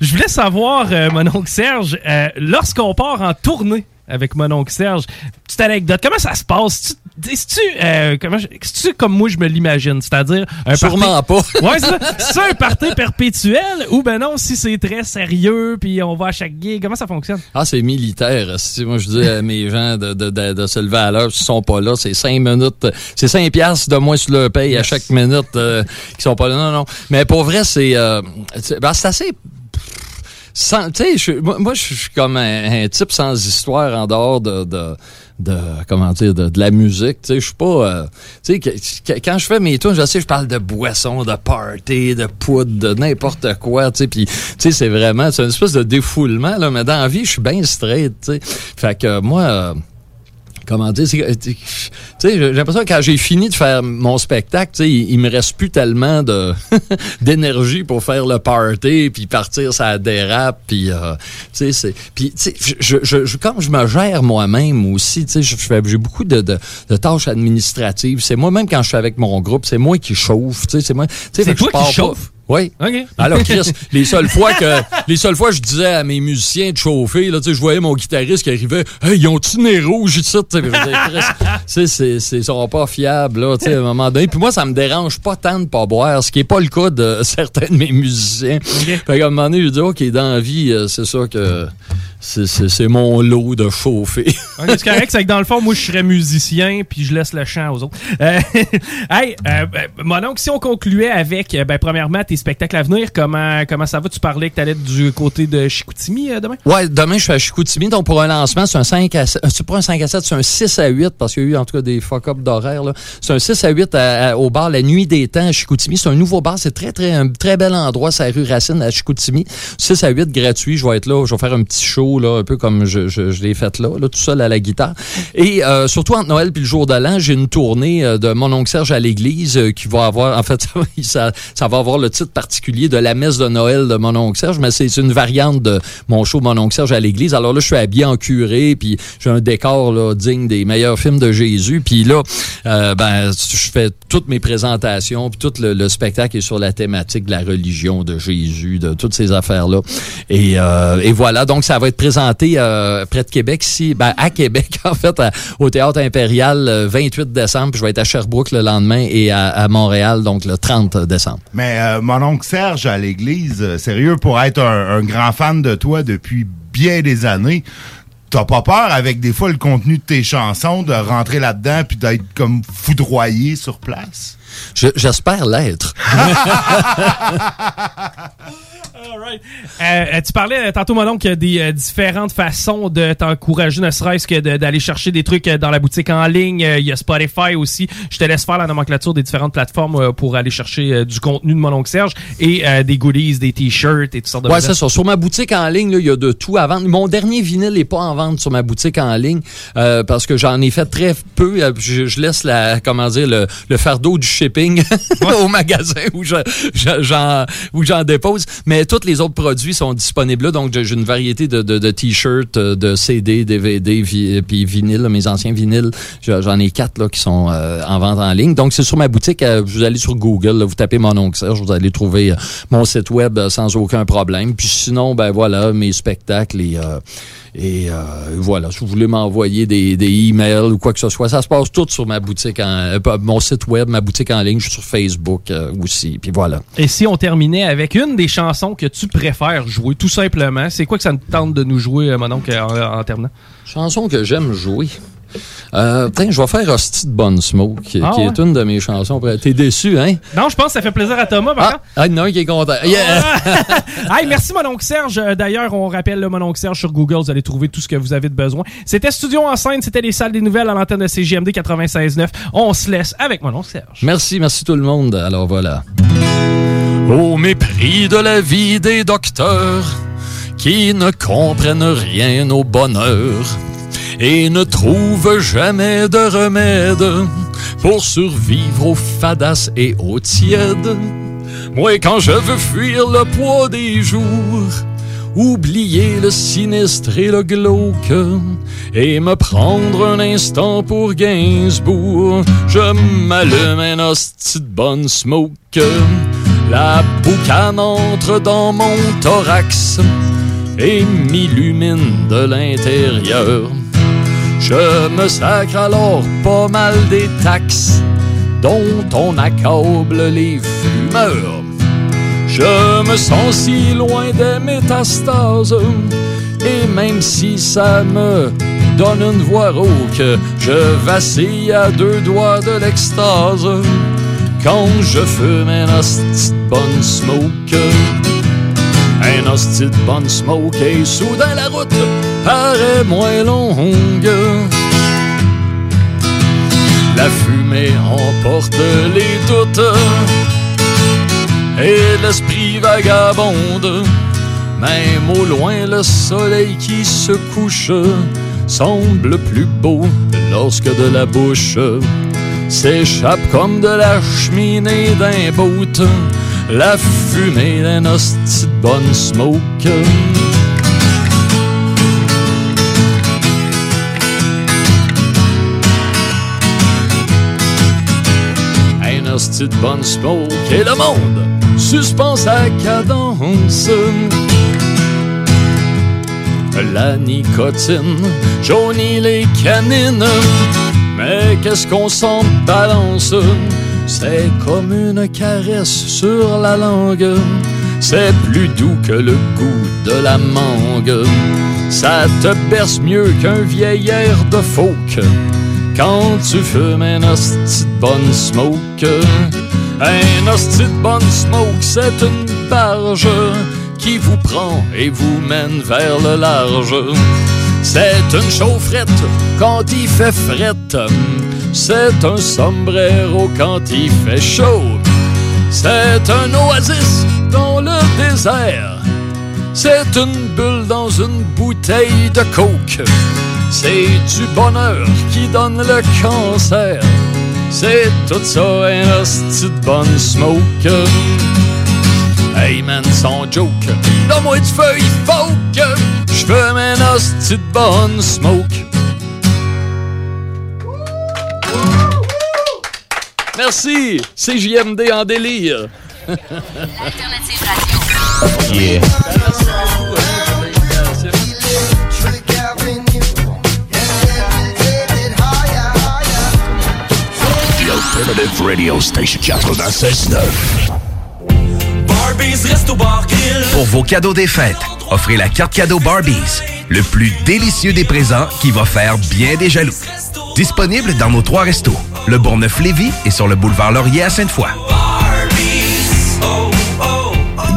Je voulais savoir, euh, mon oncle Serge, euh, lorsqu'on part en tournée avec mon oncle Serge, petite anecdote, comment ça se passe? Euh, je- c'est-tu comme moi je me l'imagine? C'est-à-dire un Sûrement party- Ouais, c'est ça. Un party perpétuel ou ben non, si c'est très sérieux puis on va à chaque gig, comment ça fonctionne? Ah, c'est militaire. Si moi, je dis à mes gens de, de, de, de se lever à l'heure, s'ils sont pas là, c'est cinq minutes. C'est cinq piastres de moins sur leur paye à chaque minute euh, qu'ils sont pas là. Non, non. Mais pour vrai, c'est euh, c'est ben, c'est assez sans- je- moi, moi, je suis comme un, type sans histoire en dehors de, de, de comment dire, de, de la musique. Tu je suis pas, euh, tu sais, quand je fais mes tours, je sais, je parle de boissons, de party, de poudre, de n'importe quoi. Tu sais, puis, tu c'est vraiment, c'est une espèce de défoulement là. Mais dans la vie, je suis bien straight. Tu sais, fait que moi. euh, comment dire, tu sais, j'ai l'impression que quand j'ai fini de faire mon spectacle, tu sais, il, il me reste plus tellement de d'énergie pour faire le party puis partir ça dérape puis euh, tu sais c'est puis tu sais je, je, je comme je me gère moi-même aussi, tu sais, j'ai beaucoup de, de, de tâches administratives, c'est moi-même quand je suis avec mon groupe, c'est moi qui chauffe, tu sais, c'est moi, tu sais, toi qui chauffe? Oui. OK. Alors, Chris, les seules fois que les seules fois je disais à mes musiciens de chauffer, là, tu sais, je voyais mon guitariste qui arrivait, hey, ils ont-tu nez rouge ici? Tu sais, c'est, seront pas fiables, là, tu sais, à un moment donné. Puis moi, ça me dérange pas tant de pas boire, ce qui est pas le cas de certains de mes musiciens. Fait qu'à un moment donné, je dis, OK, dans la vie, euh, c'est ça que c'est, c'est, c'est mon lot de chauffer. C'est correct, c'est que dans le fond, moi, je serais musicien, puis je laisse le chant aux autres. Euh, hey, euh, ben, mon oncle, si on concluait avec, euh, ben, premièrement, tes spectacles à venir, comment, comment ça va? Tu parlais que tu allais du côté de Chicoutimi euh, demain? Ouais, demain, je suis à Chicoutimi. Donc, pour un lancement, c'est un 5 à 7. euh, C'est pas un 5 à 7, c'est un 6 à 8, parce qu'il y a eu, en tout cas, des fuck-up d'horaire. C'est un 6 à 8 à- à- au bar La Nuit des Temps à Chicoutimi. C'est un nouveau bar. C'est très, très, un très bel endroit. C'est la rue Racine à Chicoutimi. 6 à 8 gratuit. Je vais être là. Je vais faire un petit show, là, un peu comme je, je, je l'ai fait là, là, tout seul à la guitare. Et, euh, surtout entre Noël puis le jour de l'an, j'ai une tournée euh, de mon oncle Serge à l'église euh, qui va avoir, en fait, ça, ça va avoir le titre particulier de la messe de Noël de mon oncle Serge, mais c'est une variante de mon show Mon oncle Serge à l'église. Alors là, je suis habillé en curé, puis j'ai un décor là, digne des meilleurs films de Jésus. Puis là, euh, ben, je fais toutes mes présentations, puis tout le, le spectacle est sur la thématique de la religion de Jésus, de toutes ces affaires-là. Et, euh, et voilà, donc ça va être présenté euh, près de Québec, ici, ben, à Québec, en fait, au Théâtre Impérial, le 28 décembre, puis je vais être à Sherbrooke le lendemain et à, à Montréal, donc le 30 décembre. Mais euh, oncle Serge à l'église, euh, sérieux, pour être un, un grand fan de toi depuis bien des années, t'as pas peur avec des fois le contenu de tes chansons de rentrer là-dedans puis d'être comme foudroyé sur place? Je- J'espère l'être. All right. Euh, euh, tu parlais euh, tantôt, mon oncle, qu'il y a des euh, différentes façons de t'encourager, ne serait-ce que de- d'aller chercher des trucs dans la boutique en ligne. Euh, Il y a Spotify aussi. Je te laisse faire la nomenclature des différentes plateformes pour aller chercher du contenu de mon oncle Serge et des goodies, des t-shirts et toutes sortes de Ouais, c'est ça. Sur ma boutique en ligne, il y a de tout à vendre. Mon dernier vinyle n'est pas en vente sur ma boutique en ligne parce que j'en ai fait très peu. Je, je laisse la, comment dire, le, le fardeau du shipping au magasin où je- je- j'en où j'en dépose. Mais toutes les autres produits sont disponibles là. Donc, j'ai une variété de, de, de t-shirts, euh, de CD, DVD, vi, puis vinyle, mes anciens vinyles. J'en ai quatre là qui sont euh, en vente en ligne. Donc, c'est sur ma boutique. Euh, vous allez sur Google, vous tapez mon oncle Serge, vous allez trouver mon site web sans aucun problème. Puis sinon, ben voilà, mes spectacles et et euh, voilà, si vous voulez m'envoyer des, des emails ou quoi que ce soit, ça se passe tout sur ma boutique, en, euh, mon site web, ma boutique en ligne, je suis sur Facebook euh, aussi. Puis voilà. Et si on terminait avec une des chansons que tu préfères jouer, tout simplement, c'est quoi que ça me tente de nous jouer, mon oncle, en, en terminant? Chanson que j'aime jouer. Euh, je vais faire Hostie de Bonne Smoke, qui, ah est une de mes chansons. T'es déçu, hein? Non, je pense que ça fait plaisir à Thomas, ah, ah, non, qui est content. Yeah. hey, merci, mon oncle Serge. Euh, d'ailleurs, on rappelle le mon oncle Serge sur Google. Vous allez trouver tout ce que vous avez de besoin. C'était Studio en scène, c'était les salles des nouvelles à l'antenne de CGMD 96.9. On se laisse avec mon oncle Serge. Merci, merci tout le monde. Alors voilà. Au mépris de la vie des docteurs qui ne comprennent rien au bonheur et ne trouve jamais de remède pour survivre aux fadas et aux tièdes. Moi, quand je veux fuir le poids des jours, oublier le sinistre et le glauque et me prendre un instant pour Gainsbourg, je m'allume un hostie de bonne smoke. La boucane entre dans mon thorax et m'illumine de l'intérieur. Je me sacre alors pas mal des taxes dont on accable les fumeurs. Je me sens si loin des métastases et même si ça me donne une voix rauque, je vacille à deux doigts de l'extase quand je fume un hostie bonne smoke. Un hostie bonne smoke et soudain la route paraît moins longue. La fumée emporte les doutes et l'esprit vagabonde. Même au loin, le soleil qui se couche semble plus beau lorsque de la bouche s'échappe comme de la cheminée d'un bout la fumée d'un hostie bonne smoke. De bonne smoke et le monde suspend sa cadence. La nicotine jaunie les canines, mais qu'est-ce qu'on s'en balance? C'est comme une caresse sur la langue, c'est plus doux que le goût de la mangue. Ça te berce mieux qu'un vieil de folk quand tu fumes un hostie de bonne smoke. Un hostie de bonne smoke, c'est une barge qui vous prend et vous mène vers le large. C'est une chaufferette quand il fait frette. C'est un sombrero quand il fait chaud. C'est un oasis dans le désert. C'est une bulle dans une bouteille de coke. C'est du bonheur qui donne le cancer. C'est tout ça un hostie de bonne smoke. Hey man, sans joke, donne-moi du feuille folk. J'fais un hostie de bonne smoke. Merci, c'est JMD en délire. Alternative Radio. Yeah. Alternative Radio Station 96.9. Pour vos cadeaux des fêtes, offrez la carte cadeau Barbies, le plus délicieux des présents qui va faire bien des jaloux. Disponible dans nos trois restos, le Bourgneuf-Lévis et sur le boulevard Laurier à Sainte-Foy.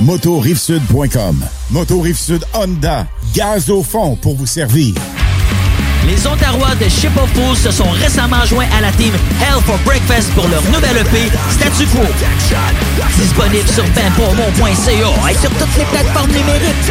motorivesud.com. Moto Rive-Sud Honda, gaz au fond pour vous servir. Les Ontarois de Ship of Fools se sont récemment joints à la team Hell for Breakfast pour leur nouvelle EP Statu Quo. Disponible sur benpourmont.ca et sur toutes les plateformes numériques.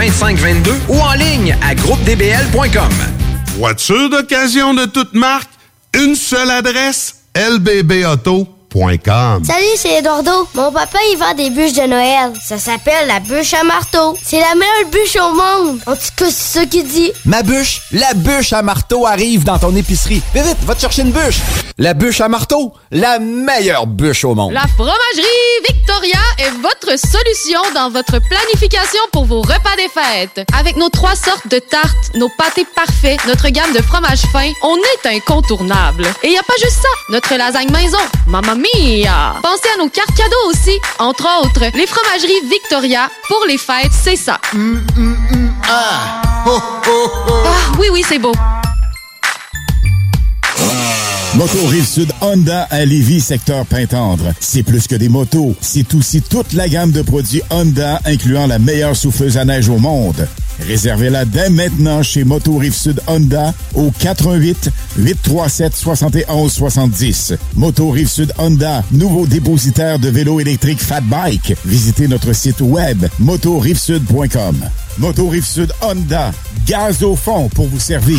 2522 ou en ligne à groupedbl.com. Voiture d'occasion de toute marque, une seule adresse, Salut, c'est Eduardo. Mon papa, il vend des bûches de Noël. Ça s'appelle la bûche à marteau. C'est la meilleure bûche au monde. En tout cas, c'est ça qu'il dit. Ma bûche, la bûche à marteau arrive dans ton épicerie. Vite, vite, va te chercher une bûche. La bûche à marteau, la meilleure bûche au monde. La fromagerie Victoria est votre solution dans votre planification pour vos repas des fêtes. Avec nos trois sortes de tartes, nos pâtés parfaits, notre gamme de fromages fins, on est incontournable. Et y a pas juste ça, notre lasagne maison, mamma mia! Pensez à nos cartes cadeaux aussi, entre autres, les fromageries Victoria pour les fêtes, c'est ça. Ah! Ah oui oui, c'est beau. Moto Rive-Sud Honda à Lévis, secteur Pintendre. C'est plus que des motos, c'est aussi toute la gamme de produits Honda, incluant la meilleure souffleuse à neige au monde. Réservez-la dès maintenant chez Moto Rive-Sud Honda au 88 837 71 70. Moto Rive-Sud Honda, nouveau dépositaire de vélos électriques Fat Bike. Visitez notre site web motorivesud.com. Moto Rive-Sud Honda, gaz au fond pour vous servir.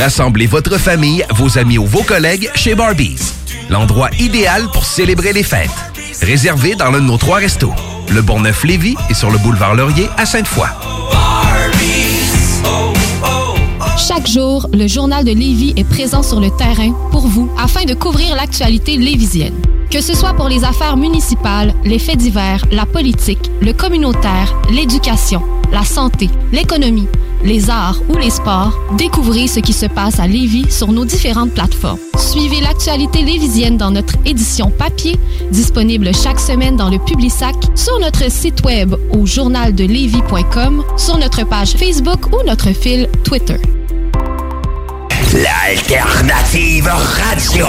Rassemblez votre famille, vos amis ou vos collègues chez Barbies. L'endroit idéal pour célébrer les fêtes. Réservé dans l'un de nos trois restos. Le Bourgneuf-Lévis et sur le boulevard Laurier à Sainte-Foy. Chaque jour, le journal de Lévis est présent sur le terrain pour vous afin de couvrir l'actualité lévisienne. Que ce soit pour les affaires municipales, les faits divers, la politique, le communautaire, l'éducation, la santé, l'économie, les arts ou les sports, découvrez ce qui se passe à Lévis sur nos différentes plateformes. Suivez l'actualité lévisienne dans notre édition papier, disponible chaque semaine dans le Publisac, sur notre site web au journaldelevis.com, sur notre page Facebook ou notre fil Twitter. L'alternative radio.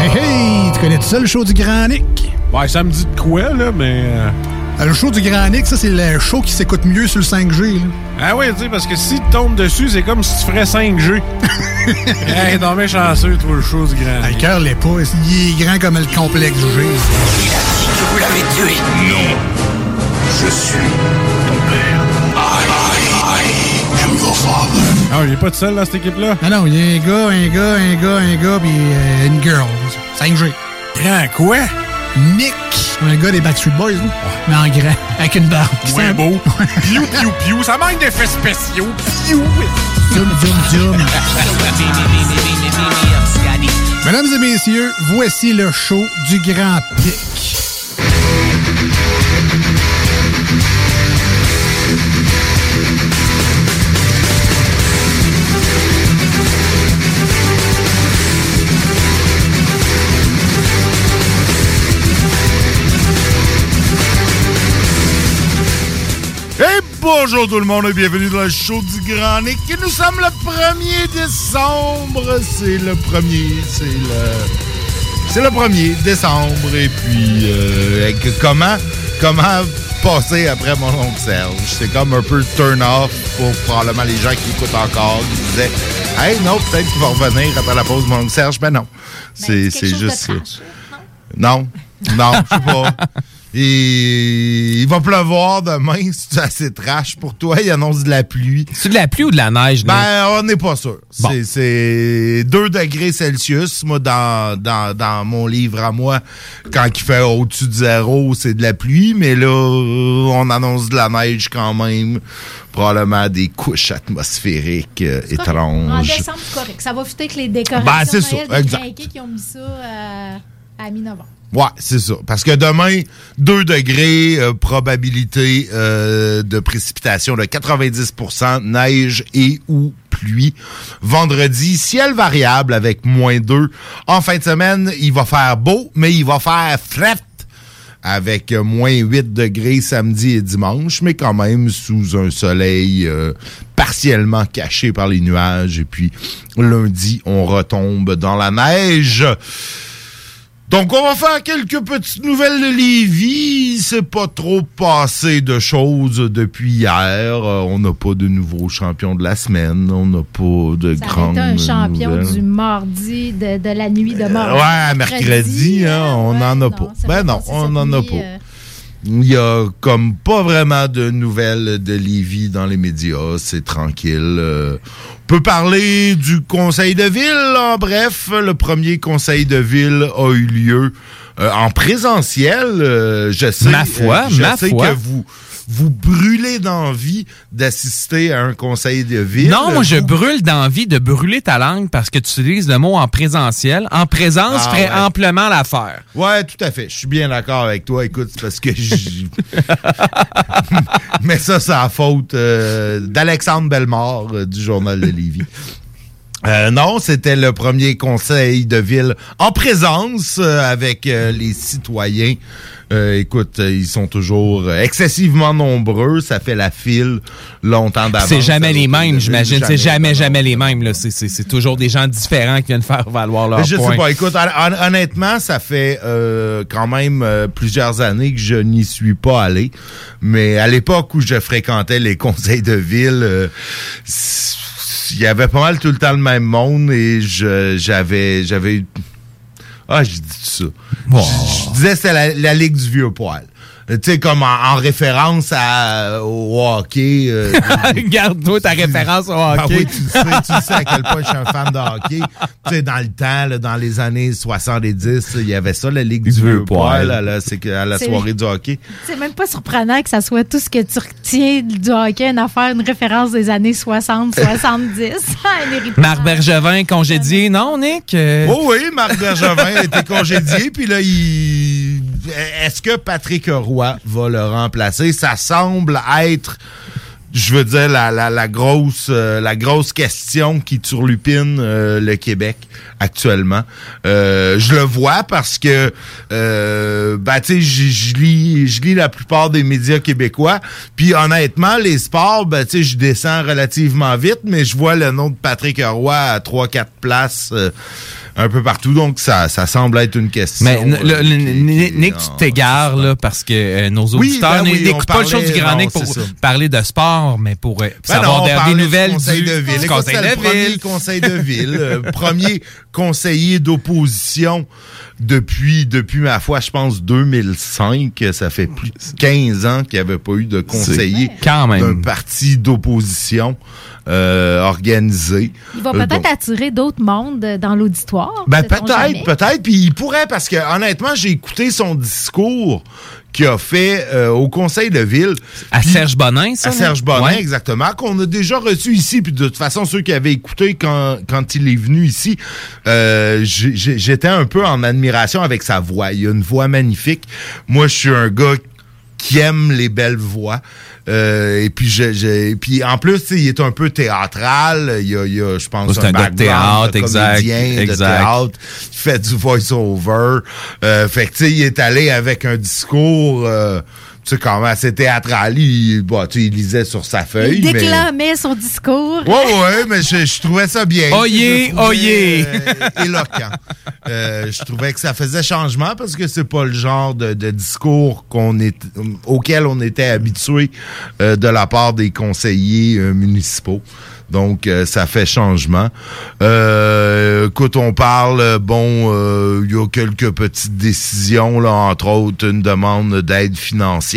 Hey, hey! Tu connais tout ça, le show du Grand Nick? Ouais, ça me dit de quoi, là, mais... euh, Le show du Grand Nick, ça, c'est le show qui s'écoute mieux sur le 5G. Là. Ah oui, tu sais, parce que si tu tombes dessus, c'est comme si tu ferais 5G. hey, non, mais chanceux, toi, le show du grand. Le cœur l'est pas. Il est grand comme le complexe G. Vous l'avez tué. Non. Je suis ton père. I, I, I am your father. Ah, il est pas tout seul dans cette équipe-là? Non, non, il y a un gars, un gars, un gars, un gars, puis euh, une girl. 5G. Grand quoi? Nick. Un gars des Backstreet Boys, là. mais en grand, avec une barbe. Ouais, C'est beau. Piou, piou, piou. Ça manque d'effets spéciaux. Piou. Dum, dum, dum. Mesdames et messieurs, voici le show du Grand Pic. Bonjour tout le monde et bienvenue dans le show du Grand Nick. Nous sommes le 1er décembre. C'est le premier, c'est le... C'est le 1er décembre. Et puis, euh, comment, comment passer après mon oncle Serge? C'est comme un peu turn-off pour probablement les gens qui écoutent encore. Qui disaient, hey, non, peut-être qu'il va revenir après la pause de mon oncle Serge. Ben non. C'est c'est juste ça. Non, non, je sais pas. Et il va pleuvoir demain. C'est assez trash pour toi. Il annonce de la pluie. C'est de la pluie ou de la neige? Ben, on n'est pas sûr. C'est- C'est 2 degrés Celsius. Moi, dans, dans, dans mon livre à moi, quand il fait au-dessus de zéro, c'est de la pluie. Mais là, on annonce de la neige quand même. Probablement des couches atmosphériques euh, En étranges. décembre, c'est correct. Ça va fitter avec les décorations Ben, c'est Noël ça, des exact. qui ont mis ça euh, à mi-novembre. Ouais, c'est ça. Parce que demain, 2 degrés, euh, probabilité euh, de précipitation de 90% neige et ou pluie. Vendredi, ciel variable avec moins 2. En fin de semaine, il va faire beau, mais il va faire fret avec moins 8 degrés samedi et dimanche, mais quand même sous un soleil euh, partiellement caché par les nuages. Et puis lundi, on retombe dans la neige. Donc, on va faire quelques petites nouvelles de Lévis. C'est pas trop passé de choses depuis hier. Euh, on n'a pas de nouveau champion de la semaine. On n'a pas de été un champion nouvelles. du mardi, de, de la nuit de Euh, mardi. ouais, mercredi, hein, on n'en a pas. Ben non, on n'en a pas. euh, Il y a comme pas vraiment de nouvelles de Lévis dans les médias. C'est tranquille. Euh, on peut parler du conseil de ville. En bref, le premier conseil de ville a eu lieu euh, en présentiel. Euh, je sais, Ma foi, je ma sais foi. que vous vous brûlez d'envie d'assister à un conseil de ville? Non, moi, je brûle d'envie de brûler ta langue parce que tu utilises le mot en présentiel. En présence, Ah, ferait ouais. amplement l'affaire. Ouais, tout à fait. Je suis bien d'accord avec toi. Écoute, c'est parce que j- Mais ça, c'est la faute euh, d'Alexandre Bellemare euh, du Journal de Lévis. Euh, non, c'était le premier conseil de ville en présence euh, avec euh, les citoyens. Euh, écoute, euh, ils sont toujours euh, excessivement nombreux. Ça fait la file longtemps d'avance. C'est jamais les mêmes, j'imagine. C'est jamais, jamais les mêmes. là. C'est- C'est c'est toujours des gens différents qui viennent faire valoir leur je point. sais pas. Écoute, hon- hon- honnêtement, ça fait euh, quand même euh, plusieurs années que je n'y suis pas allé. Mais à l'époque où je fréquentais les conseils de ville, il y avait pas mal tout le temps le même monde et je- j'avais j'avais eu- ah je dis ça. Je, je disais c'était la, la ligue du vieux poil. Euh, Tu sais, comme en, en référence à, au hockey. euh, Regarde-toi ta référence au ah hockey. oui, tu le sais, tu le sais à quel point je suis un fan de hockey. Tu sais, dans le temps, là, dans les années 70, il y avait ça, la Ligue du vieux poil, à la, c'est que- à la soirée du hockey. C'est même pas surprenant que ça soit tout ce que tu retiens du hockey, une affaire, une référence des années 60, 70. Un héritage. Marc Bergevin congédié. Non, Nick? euh, Oh oui, Marc Bergevin a été congédié, puis là, il... Est-ce que Patrick Roy va le remplacer? Ça semble être, je veux dire, la, la, la grosse euh, la grosse question qui turlupine euh, le Québec actuellement. Euh, je le vois parce que, euh, ben, tu sais, je lis, je lis la plupart des médias québécois, puis honnêtement, les sports, ben, tu sais, je descends relativement vite, mais je vois le nom de Patrick Roy à 3-4 places euh, un peu partout, donc ça, ça semble être une question. Mais euh, Nick, tu t'égares là, parce que euh, nos Oui, auditeurs ben oui, n'écoutent on pas le show du Grand Nick pour parler de sport, mais pour euh, Ben savoir non, des- des parlait du nouvelles conseil de ville. du conseil de premier ville. conseil de ville, premier conseiller d'opposition depuis, depuis ma foi, je pense 2005. Ça fait plus de 15 ans qu'il n'y avait pas eu de conseiller d'un parti d'opposition euh, organisé. Il va Euh, peut-être donc- attirer d'autres mondes dans l'auditoire. ben peut-être, peut-être. Puis il pourrait parce que honnêtement, j'ai écouté son discours qu'il a fait euh, au conseil de ville. À Puis- Serge Bonin, ça? À Serge non? Bonin, Ouais. exactement, qu'on a déjà reçu ici. Puis de toute façon, ceux qui avaient écouté quand, quand il est venu ici, euh, j'étais un peu en admiration avec sa voix. Il a une voix magnifique. Moi, je suis un gars qui aime les belles voix. Euh, et puis, je, je- et puis en plus, il est un peu théâtral. Il y a, il y a, je pense, Oh, un de background théâtre, exact, de théâtre. Il fait du voice-over. Euh, fait que, tu sais, il est allé avec un discours... euh, tu sais, quand même assez théâtral. Il, tu sais, il lisait sur sa feuille. Il mais- déclamait son discours. Ouais, ouais, mais je, je trouvais ça bien. Oyez, oyez. euh, éloquent. Euh, je trouvais que ça faisait changement parce que c'est pas le genre de, de discours qu'on est, auquel on était habitué euh, de la part des conseillers euh, municipaux. Donc, euh, ça fait changement. Euh, écoute, on parle, bon, euh, il y a quelques petites décisions, là, entre autres, une demande d'aide financière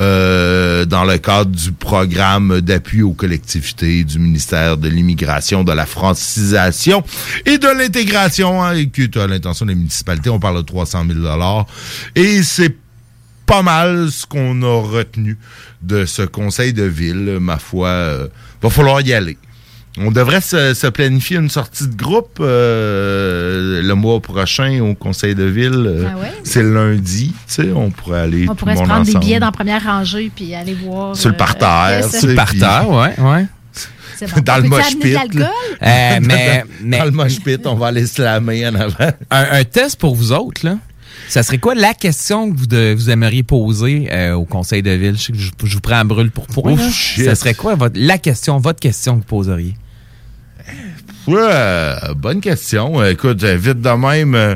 euh, dans le cadre du programme d'appui aux collectivités du ministère de l'Immigration, de la francisation et de l'intégration, hein, et qui à l'intention des municipalités. On parle de 300 000 Et c'est pas mal ce qu'on a retenu de ce conseil de ville. Ma foi, euh, va falloir y aller. On devrait se, se planifier une sortie de groupe euh, le mois prochain au conseil de ville. Euh, Ah ouais? C'est le lundi, tu sais, on pourrait aller On tout le pourrait se prendre des billets dans la première rangée puis aller voir. Sur le euh, parterre, qu'est-ce- tu sais, puis- ouais. C'est bon. Dans le mosh pit. Euh, mais, mais Dans le mosh pit, on va aller slammer en avant. un, un test pour vous autres, là. Ça serait quoi la question que vous, de- vous aimeriez poser euh, au conseil de ville? Je sais que je, je vous prends en brûle pour point. Ouf, shit. Ça serait quoi votre, la question, votre question que vous poseriez? Ouais, bonne question. Euh, Écoute, euh, vite de même, euh,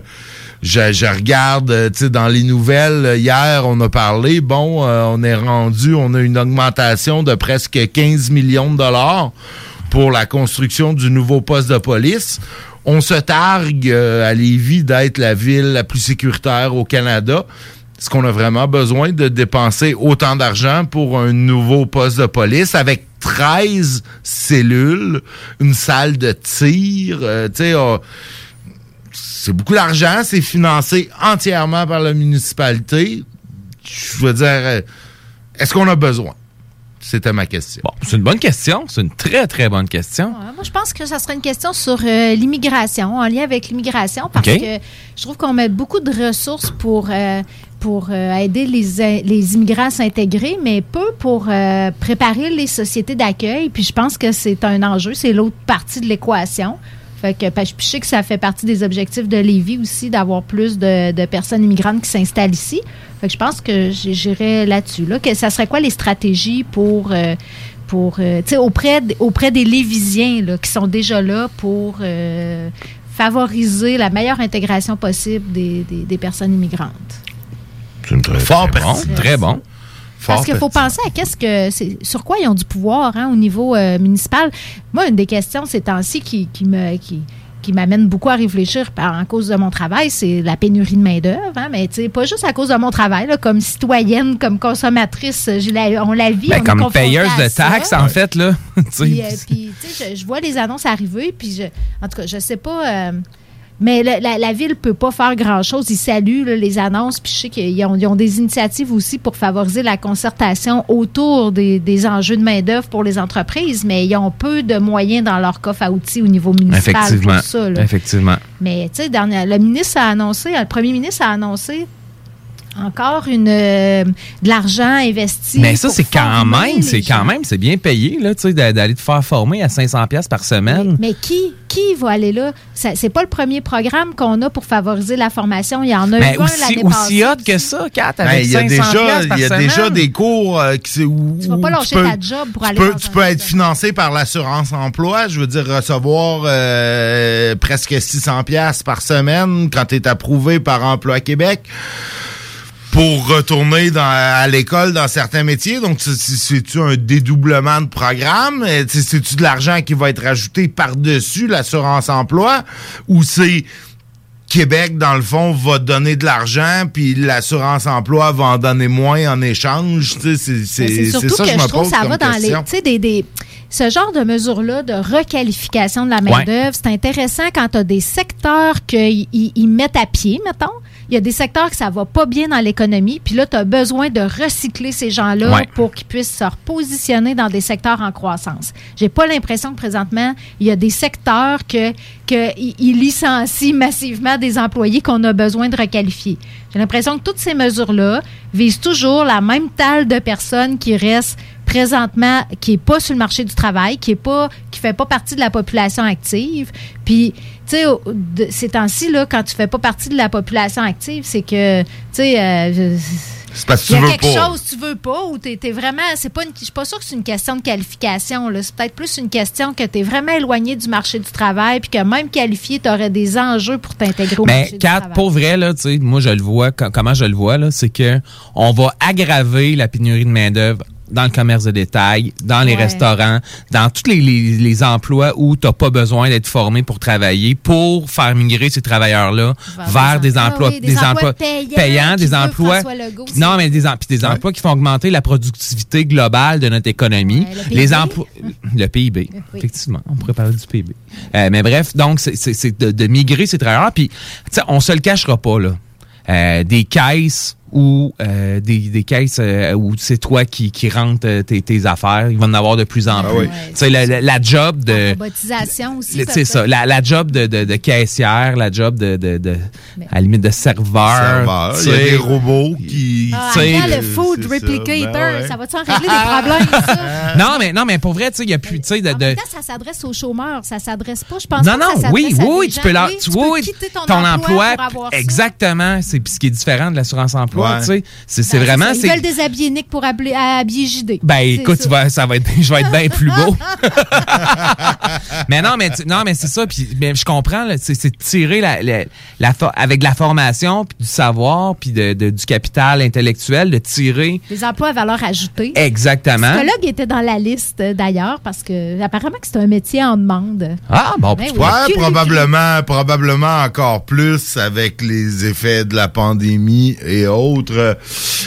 je, je regarde, tu sais, dans les nouvelles, hier, on a parlé, bon, on est rendu, on a une augmentation de presque 15 millions de dollars pour la construction du nouveau poste de police. On se targue à Lévis d'être la ville la plus sécuritaire au Canada. Est-ce qu'on a vraiment besoin de dépenser autant d'argent pour un nouveau poste de police avec 13 cellules, une salle de tir, euh, tu sais, c'est beaucoup d'argent, c'est financé entièrement par la municipalité. Je veux dire, euh, est-ce qu'on a besoin? C'était ma question. Bon, c'est une bonne question. C'est une très, très bonne question. Ouais, moi, je pense que ça serait une question sur euh, l'immigration, en lien avec l'immigration, parce que je trouve qu'on met beaucoup de ressources pour, euh, pour euh, aider les, les immigrants à s'intégrer, mais peu pour euh, préparer les sociétés d'accueil. Puis je pense que c'est un enjeu, c'est l'autre partie de l'équation. Fait que je sais que ça fait partie des objectifs de Lévis aussi, d'avoir plus de, de personnes immigrantes qui s'installent ici. Fait que je pense que j'irais là-dessus. Là, que ça serait quoi les stratégies pour, euh, pour euh, tu sais, auprès, auprès des Lévisiens là, qui sont déjà là pour euh, favoriser la meilleure intégration possible des, des, des personnes immigrantes? Fort très bon, très bon. Parce qu'il faut penser à qu'est-ce que c'est sur quoi ils ont du pouvoir hein, au niveau euh, municipal. Moi, une des questions ces temps-ci qui, qui me qui, qui m'amène beaucoup à réfléchir par, en cause de mon travail, c'est la pénurie de main-d'œuvre. Hein, mais tu sais, pas juste à cause de mon travail, là, comme citoyenne, comme consommatrice, la- on la vit. Ben, on comme payeuse de taxes, en fait, là. Puis, euh, puis, tu sais, je, je vois les annonces arriver, puis je, en tout cas, je sais pas. euh, mais le- la, la ville peut pas faire grand-chose. Ils saluent là, les annonces, puis je sais qu'ils ont, des initiatives aussi pour favoriser la concertation autour des, des enjeux de main-d'œuvre pour les entreprises, mais ils ont peu de moyens dans leur coffre à outils au niveau municipal Effectivement. ça. là. Effectivement. Mais tu sais, le ministre a annoncé, le premier ministre a annoncé encore une euh, de l'argent investi. Mais ça, c'est quand même, c'est gens. quand même, c'est bien payé, là, tu sais, d'a- d'aller te faire former à 500 pièces par semaine. Mais qui, qui va aller là? C'est pas le premier programme qu'on a pour favoriser la formation. Il y en a Mais eu un aussi, l'année aussi hot que ça, Kat, Ben, avec il y a 500 déjà, piastres par il y a semaine. déjà des cours euh, qui c'est où Tu vas pas lâcher peux- ta job pour tu aller peux, dans tu un peux être financé par l'assurance emploi, je veux dire recevoir euh, presque 600 pièces par semaine quand tu es approuvé par Emploi Québec pour retourner dans, à l'école dans certains métiers. Donc, c'est- c'est- c'est-tu un dédoublement de programme? C'est- C'est-tu de l'argent qui va être ajouté par-dessus l'assurance emploi? Ou c'est Québec, dans le fond, va donner de l'argent, puis l'assurance emploi va en donner moins en échange? C'est ça que je me trouve pose que ça comme va dans les. question. Tu sais, des, des- ce genre de mesures-là de requalification de la main-d'œuvre, c'est intéressant quand tu as des secteurs qu'ils ils mettent à pied, mettons. Il y a des secteurs que ça va pas bien dans l'économie, puis là, tu as besoin de recycler ces gens-là Ouais. pour qu'ils puissent se repositionner dans des secteurs en croissance. J'ai pas l'impression que présentement, il y a des secteurs que, que ils- ils licencient massivement des employés qu'on a besoin de requalifier. J'ai l'impression que toutes ces mesures-là visent toujours la même taille de personnes qui restent présentement, qui est pas sur le marché du travail, qui est pas, qui fait pas partie de la population active. Puis, tu sais, ces temps-ci, là, quand tu fais pas partie de la population active, c'est que, tu sais, euh, je- C'est parce que il y tu a quelque pas. chose que tu veux pas ou t'es es vraiment c'est pas une, je suis pas sûre que c'est une question de qualification là c'est peut-être plus une question que tu es vraiment éloigné du marché du travail puis que même qualifié tu aurais des enjeux pour t'intégrer au Mais marché du Kat, travail. pour vrai, là, tu sais, moi, je le vois, co- comment je le vois, là, c'est que on va aggraver la pénurie de main-d'œuvre dans le commerce de détail, dans les Ouais. restaurants, dans tous les, les- les emplois où tu n'as pas besoin d'être formé pour travailler, pour faire migrer ces travailleurs-là vers, des, Ah emplois, oui, des emplois payants des emplois, François Legault, qui- non mais des, des emplois qui font augmenter la productivité globale de notre économie. le les emplois, le PIB, effectivement, on pourrait parler du PIB. Euh, mais bref, donc c'est- de, de migrer ces travailleurs. Puis, on se le cachera pas là. Euh, des caisses ou euh, des, des caisses euh, où c'est toi qui, qui rentres euh, tes, tes affaires. Il va en avoir de plus en plus. Tu sais, la, la- la job de... Robotisation aussi. C'est ça, la, la job de, de, de caissière, la job de, de, de à la limite de serveur. Serveur. Il y a des robots qui. Ah, le food c'est ça, replicator, ben ouais. ça va-tu en régler des problèmes, ça? non, mais, non, mais pour vrai, tu sais, il y a plus, de... En de- même temps, ça s'adresse aux chômeurs, ça s'adresse pas. Je pense non, pas que ça non, oui, à oui, des tu peux, la- Oui, tu, peux oui, quitter ton, emploi, pour avoir ça. exactement, c'est ce qui est différent de l'assurance emploi, Ouais. tu sais, c'est Ben, vraiment. Ils veulent déshabiller Nick pour habiller, habiller JD. Ben C'est écoute, ça. tu vas, ça va être, je vais être bien plus beau. mais non, mais tu- non, mais c'est ça. Puis mais je comprends. là, C'est tirer la, la, la for- avec de la formation, puis du savoir, puis de, de- du capital intellectuel, de tirer Des emplois à valeur ajoutée. exactement. Psychologue était dans la liste euh, d'ailleurs parce que apparemment que c'est un métier en demande. Ah bon, Ben oui. Ouais, probablement, probablement encore plus avec les effets de la pandémie et autres. Euh,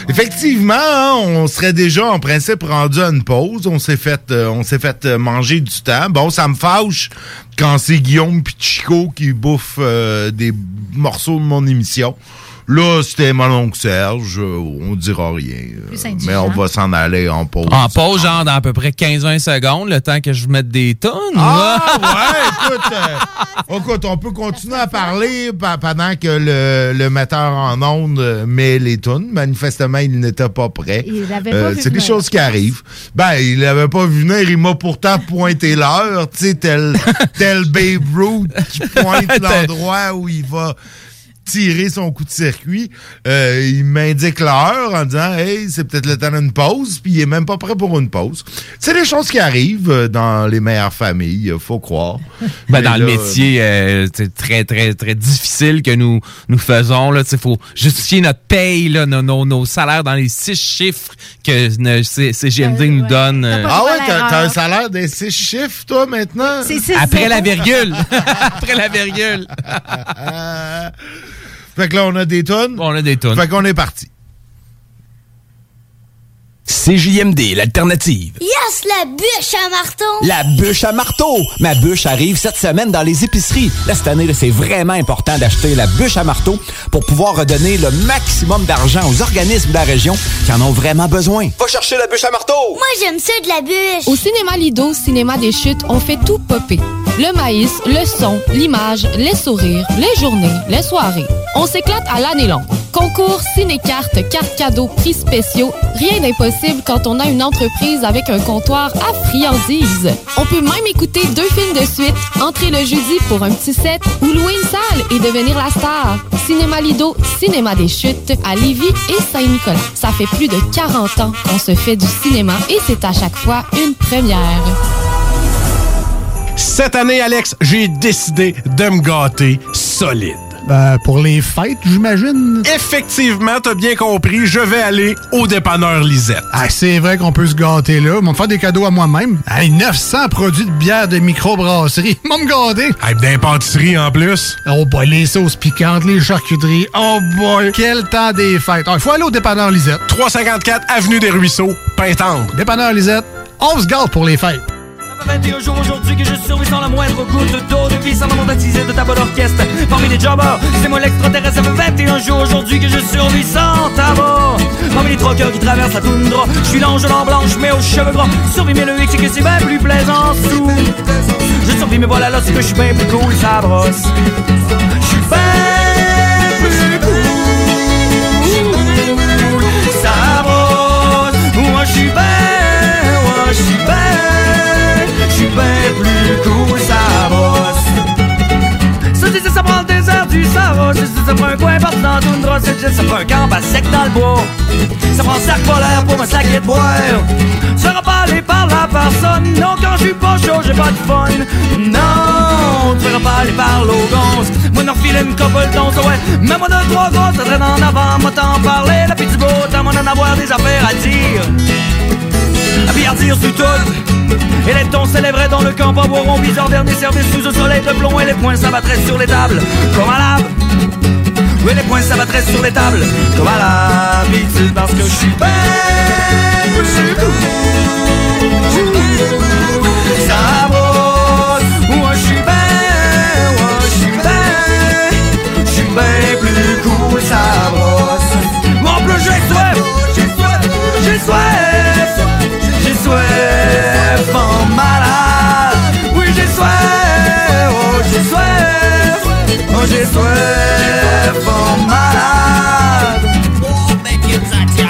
Effectivement, hein, on serait déjà en principe rendu à une pause. On s'est fait, euh, on s'est fait euh, manger du temps. Bon, ça me fâche quand c'est Guillaume puis Chico qui bouffent euh, des morceaux de mon émission. Là, c'était mon oncle Serge. euh, on dira rien. euh, mais on va s'en aller en pause. En pause, genre dans à peu près 15-20 secondes, le temps que je mette des tonnes. Ah, ouais, écoute, euh, écoute, on peut continuer à parler pa- pendant que le, le metteur en ondes euh, met les tunes. Manifestement, il n'était pas prêt. Il l'avait pas vu C'est des choses qui arrivent. Ben, il l'avait pas vu venir. Il m'a pourtant pointé l'heure, tu sais, tel, tel Babe Ruth qui pointe l'endroit où il va tirer son coup de circuit. Euh, il m'indique l'heure en disant Hey, c'est peut-être le temps d'une pause, puis il est même pas prêt pour une pause. C'est des choses qui arrivent euh, dans les meilleures familles, euh, faut croire. Ben, Mais dans le métier euh, c'est très, très, très difficile que nous, nous faisons. Il faut justifier notre paye, là, nos, nos, nos salaires dans les six chiffres que ne- CGMD nous donne. euh, Ah ouais, t'as t'as un salaire de six chiffres, toi, maintenant? après la virgule. après la virgule. Fait que là, on a des tonnes. On a des tonnes. Fait qu'on est parti. CJMD, l'alternative. Yes, la bûche à marteau! La bûche à marteau. Ma bûche arrive cette semaine dans les épiceries. Là, cette année, c'est vraiment important d'acheter la bûche à marteau pour pouvoir redonner le maximum d'argent aux organismes de la région qui en ont vraiment besoin. Va chercher la bûche à marteau. Moi, j'aime ça de la bûche! Au cinéma Lido, cinéma des chutes, on fait tout popper. Le maïs, le son, l'image, les sourires, les journées, les soirées. On s'éclate à l'année longue. Concours, ciné-cartes, cartes cadeaux, prix spéciaux, rien quand on a une entreprise avec un comptoir à friandises. On peut même écouter deux films de suite, entrer le jeudi pour un petit set ou louer une salle et devenir la star. Cinéma Lido, cinéma des chutes à Lévis et Saint-Nicolas. Ça fait plus de 40 ans qu'on se fait du cinéma et c'est à chaque fois une première. Cette année, Alex, j'ai décidé de me gâter solide. Ben, pour les fêtes, j'imagine. Effectivement, t'as bien compris, je vais aller au dépanneur Lisette. Ah, c'est vrai qu'on peut se gâter là. Ils vont me faire des cadeaux à moi-même. Hey, 900 produits de bière de microbrasserie. Ils vont me gâter. Hey, d'un pâtisserie en plus. Oh boy, les sauces piquantes, les charcuteries. Oh boy, quel temps des fêtes. Il faut aller au dépanneur Lisette. 354 Avenue des Ruisseaux, Pintendre. Dépanneur Lisette, on se gâte pour les fêtes. 21 jours aujourd'hui que je survis sans la moindre goutte d'eau. Depuis sans baptisé de ta bonne orchestre Parmi les jobbers, c'est moi l'extraterrestre Ça fait 21 jours aujourd'hui que je survis sans tabac Parmi les troqueurs qui traversent la toundra Je suis l'ange blanc blanche mais aux cheveux gras. Survis mais le hic c'est que c'est bien plus plaisant. Sous Je survis mais voilà là c'est que je suis bien plus cool ça brosse. Je suis bien plus cool Ça Moi je suis bien je suis bien suis bien plus cool, ça bosse. Ça dit, ça, prend le désert du Sahara. Ça, ça, prend un coin partout dans tout drap. Ça, ça prend un camp à sec dans le bois. Ça prend un sac polaire pour me slacker de boire. Ça sera pas aller par la personne. Non, quand je suis pas chaud, j'ai pas de fun. Non, tu pas aller par l'ogance. Moi, n'en refile une couple d'once, ouais. Mais moi, deux, trois gosses, ça traîne en avant. Moi, t'en parler, la petite beau, moi d'en avoir des affaires à dire. à pillardir sur tout. Et les tons s'élèveraient dans le camp, pas boiront bizarre, dernier service sous un soleil de plomb, et les poings s'abattraient sur les tables, comme à lave. Oui, les poings s'abattraient sur les tables, comme à l'habitude, parce que je suis bien plus cool. 这里吹风吗我每天在家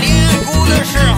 练功的时候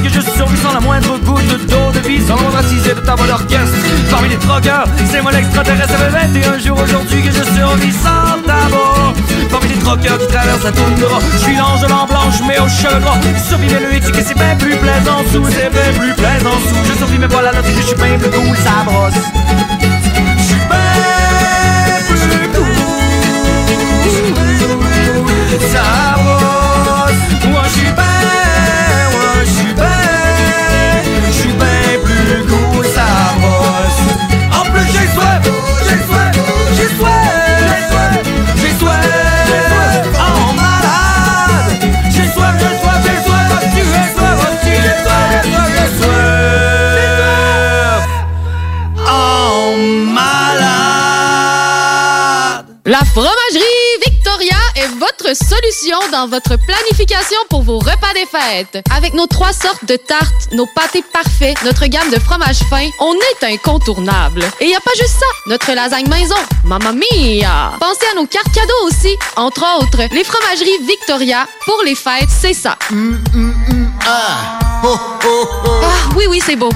que je survécu sans la moindre goutte d'eau de vie, sans l'ombre assisé de ta voix d'orchestre. Parmi les troqueurs, c'est moi l'extraterrestre. Ça fait 21 jours aujourd'hui que je survis sans tabac. Parmi les troqueurs qui traversent la toundra, je suis l'ange de l'an blanche, mais au cheveux gras. Survivre le éthique et c'est bien plus plaisant sous, c'est bien plus plaisant sous. Je survis mais voilà, là, je suis bien plus cool, ça brosse. Je solution dans votre planification pour vos repas des fêtes. Avec nos trois sortes de tartes, nos pâtés parfaits, notre gamme de fromages fins, on est incontournable. Et y a pas juste ça, notre lasagne maison, mamma mia! Pensez à nos cartes cadeaux aussi, entre autres, les fromageries Victoria, pour les fêtes, c'est ça. Ah, oui, oui, c'est beau.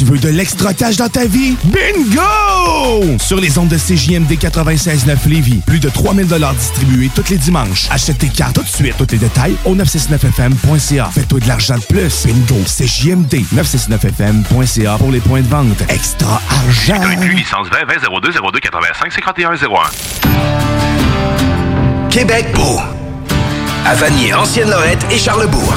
Tu veux de l'extra cash dans ta vie? Bingo! Sur les ondes de CJMD 96.9 Lévis, plus de 3000 distribués tous les dimanches. Achète tes cartes tout de suite. Tous les détails au 969FM.ca. Fais-toi de l'argent de plus. Bingo! CJMD 969FM.ca pour les points de vente. Extra argent! licence 20 20 02 02 85 51 01. Québec beau. À Vanier, Ancienne-Lorette et Charlebourg.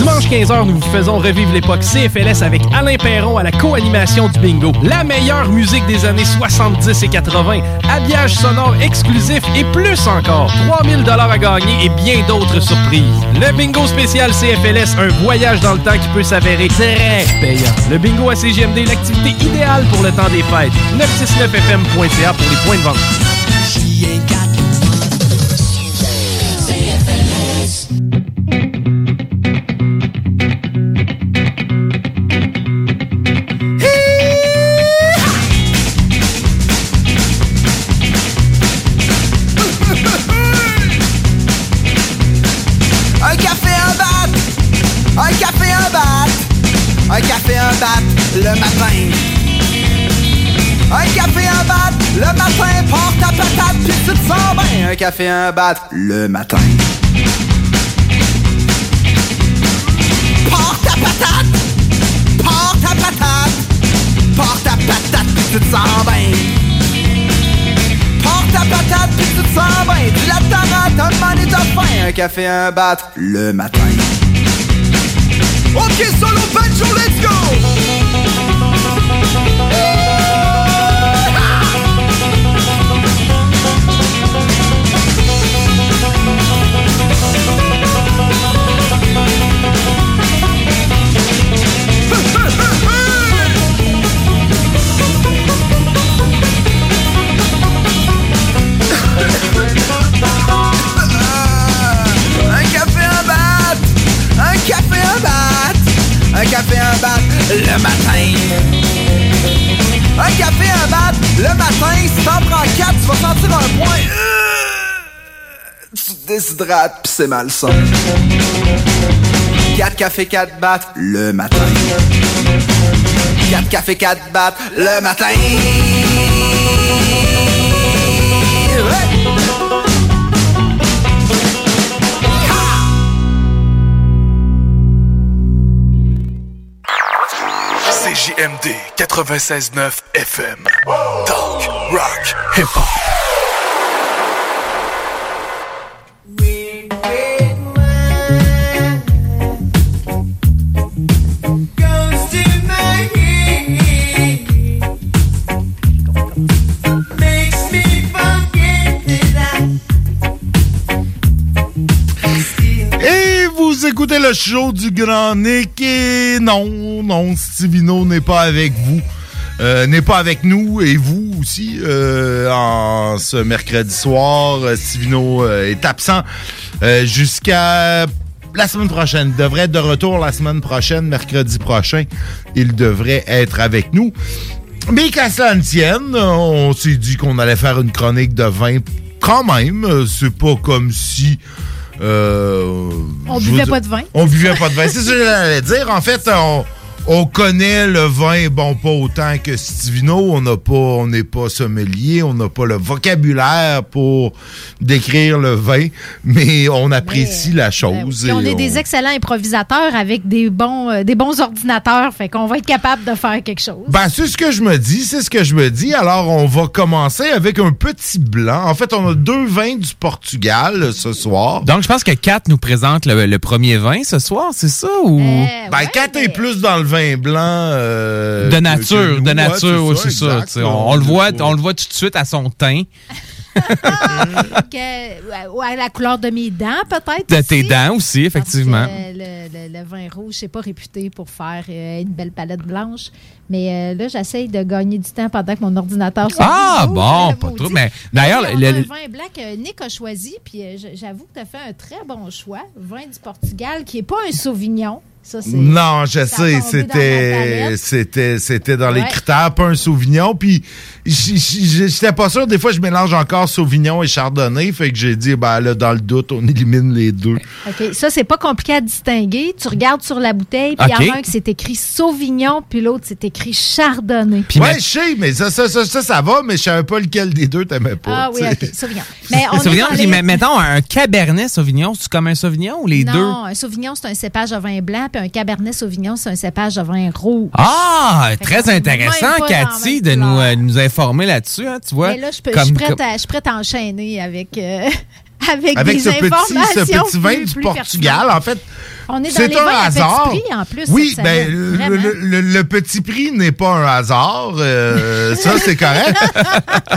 Dimanche 15h, nous vous faisons revivre l'époque CFLS avec Alain Perron à la co-animation du bingo. La meilleure musique des années 70 et 80, habillage sonore exclusif et plus encore. 3000 dollars à gagner et bien d'autres surprises. Le bingo spécial CFLS, un voyage dans le temps qui peut s'avérer très payant. Le bingo à CGMD, l'activité idéale pour le temps des fêtes. 969fm.ca pour les points de vente. Un café, un bat, le matin. Porte ta patate, porte ta patate, porte ta patate, puis tu te sens bien. Porte ta patate, puis tu te sens bien. Tu la tarate, un et t'as faim. Un café, un bat, le matin. Ok, solo banjo, let's go! Le matin. Un café, un bat, le matin, si t'en prends quatre, tu vas sentir un point. Euh, Tu te déshydrates, pis c'est malsain. 4 cafés, 4 battes, le matin. 4 cafés, 4 battes, le matin. CJMD 96.9 FM. Talk, rock, hip-hop. Écoutez le show du Grand Nick et non, non, Stivino n'est pas avec vous. Euh, n'est pas avec nous et vous aussi euh, en ce mercredi soir. Euh, Stivino est absent jusqu'à la semaine prochaine. Il devrait être de retour la semaine prochaine, mercredi prochain. Il devrait être avec nous. Mais qu'à cela ne tienne, on s'est dit qu'on allait faire une chronique de vin quand même. C'est pas comme si... euh, On buvait pas de vin. On buvait pas de vin. C'est ce que j'allais dire. En fait, on, on connaît le vin, bon, pas autant que Stivino. On n'a pas, on n'est pas sommelier. On n'a pas le vocabulaire pour décrire le vin, mais on apprécie la chose. On et est des excellents improvisateurs avec des bons, euh, des bons ordinateurs, fait qu'on va être capable de faire quelque chose. Ben, c'est ce que je me dis, c'est ce que je me dis. Alors, on va commencer avec un petit blanc. En fait, on a deux vins du Portugal euh, ce soir. Donc, je pense que Kat nous présente le, le premier vin ce soir, c'est ça? Ou... ben, Kat est plus dans le vin blanc. euh, de nature, nous. de Ouais, nature, oui, c'est ça. On, on le voit, on le voit tout de suite à son teint, Que- ou à la couleur de mes dents, peut-être. de tes dents aussi, effectivement. Le, le- le vin rouge, c'est pas réputé pour faire euh, une belle palette blanche. Mais euh, là, j'essaye de gagner du temps pendant que mon ordinateur soit Ah bon, pas maudit. trop. Mais d'ailleurs, le- vin blanc que Nick a choisi, puis j'avoue que tu as fait un très bon choix. Vin du Portugal, qui n'est pas un Sauvignon. Ça, Non, je sais, c'était, c'était, c'était dans les critères, pas un Sauvignon. Puis, j'étais pas sûr. Des fois, je mélange encore Sauvignon et Chardonnay. Fait que j'ai dit, ben là, dans le doute, on élimine les deux. OK. Ça, c'est pas compliqué à distinguer. Tu regardes sur la bouteille, puis il y en a un qui c'est écrit Sauvignon, puis l'autre, c'est écrit Chardonnay. ouais, je sais, mais ça, ça, ça, ça, ça va, mais je savais pas lequel des deux t'aimais pas. Ah oui. OK. Sauvignon. Mais on Sauvignon, dans puis les- mais- mettons un Cabernet Sauvignon, c'est comme un Sauvignon ou les deux? Non, un Sauvignon, c'est un cépage de vin blanc, puis un Cabernet Sauvignon, c'est un cépage de vin rouge. Ah, très intéressant, Cathy, de nous, euh, nous informer là-dessus, hein, tu vois. Mais là, je, peux- je Comme- suis prête à, je suis prête à enchaîner avec, euh, avec, Avec des ce petit, informations ce petit vin plus- du plus Portugal, en fait. On est dans c'est un hasard. petit prix, en plus, Oui, ben, le, petit prix n'est pas un hasard. euh, ça, c'est correct.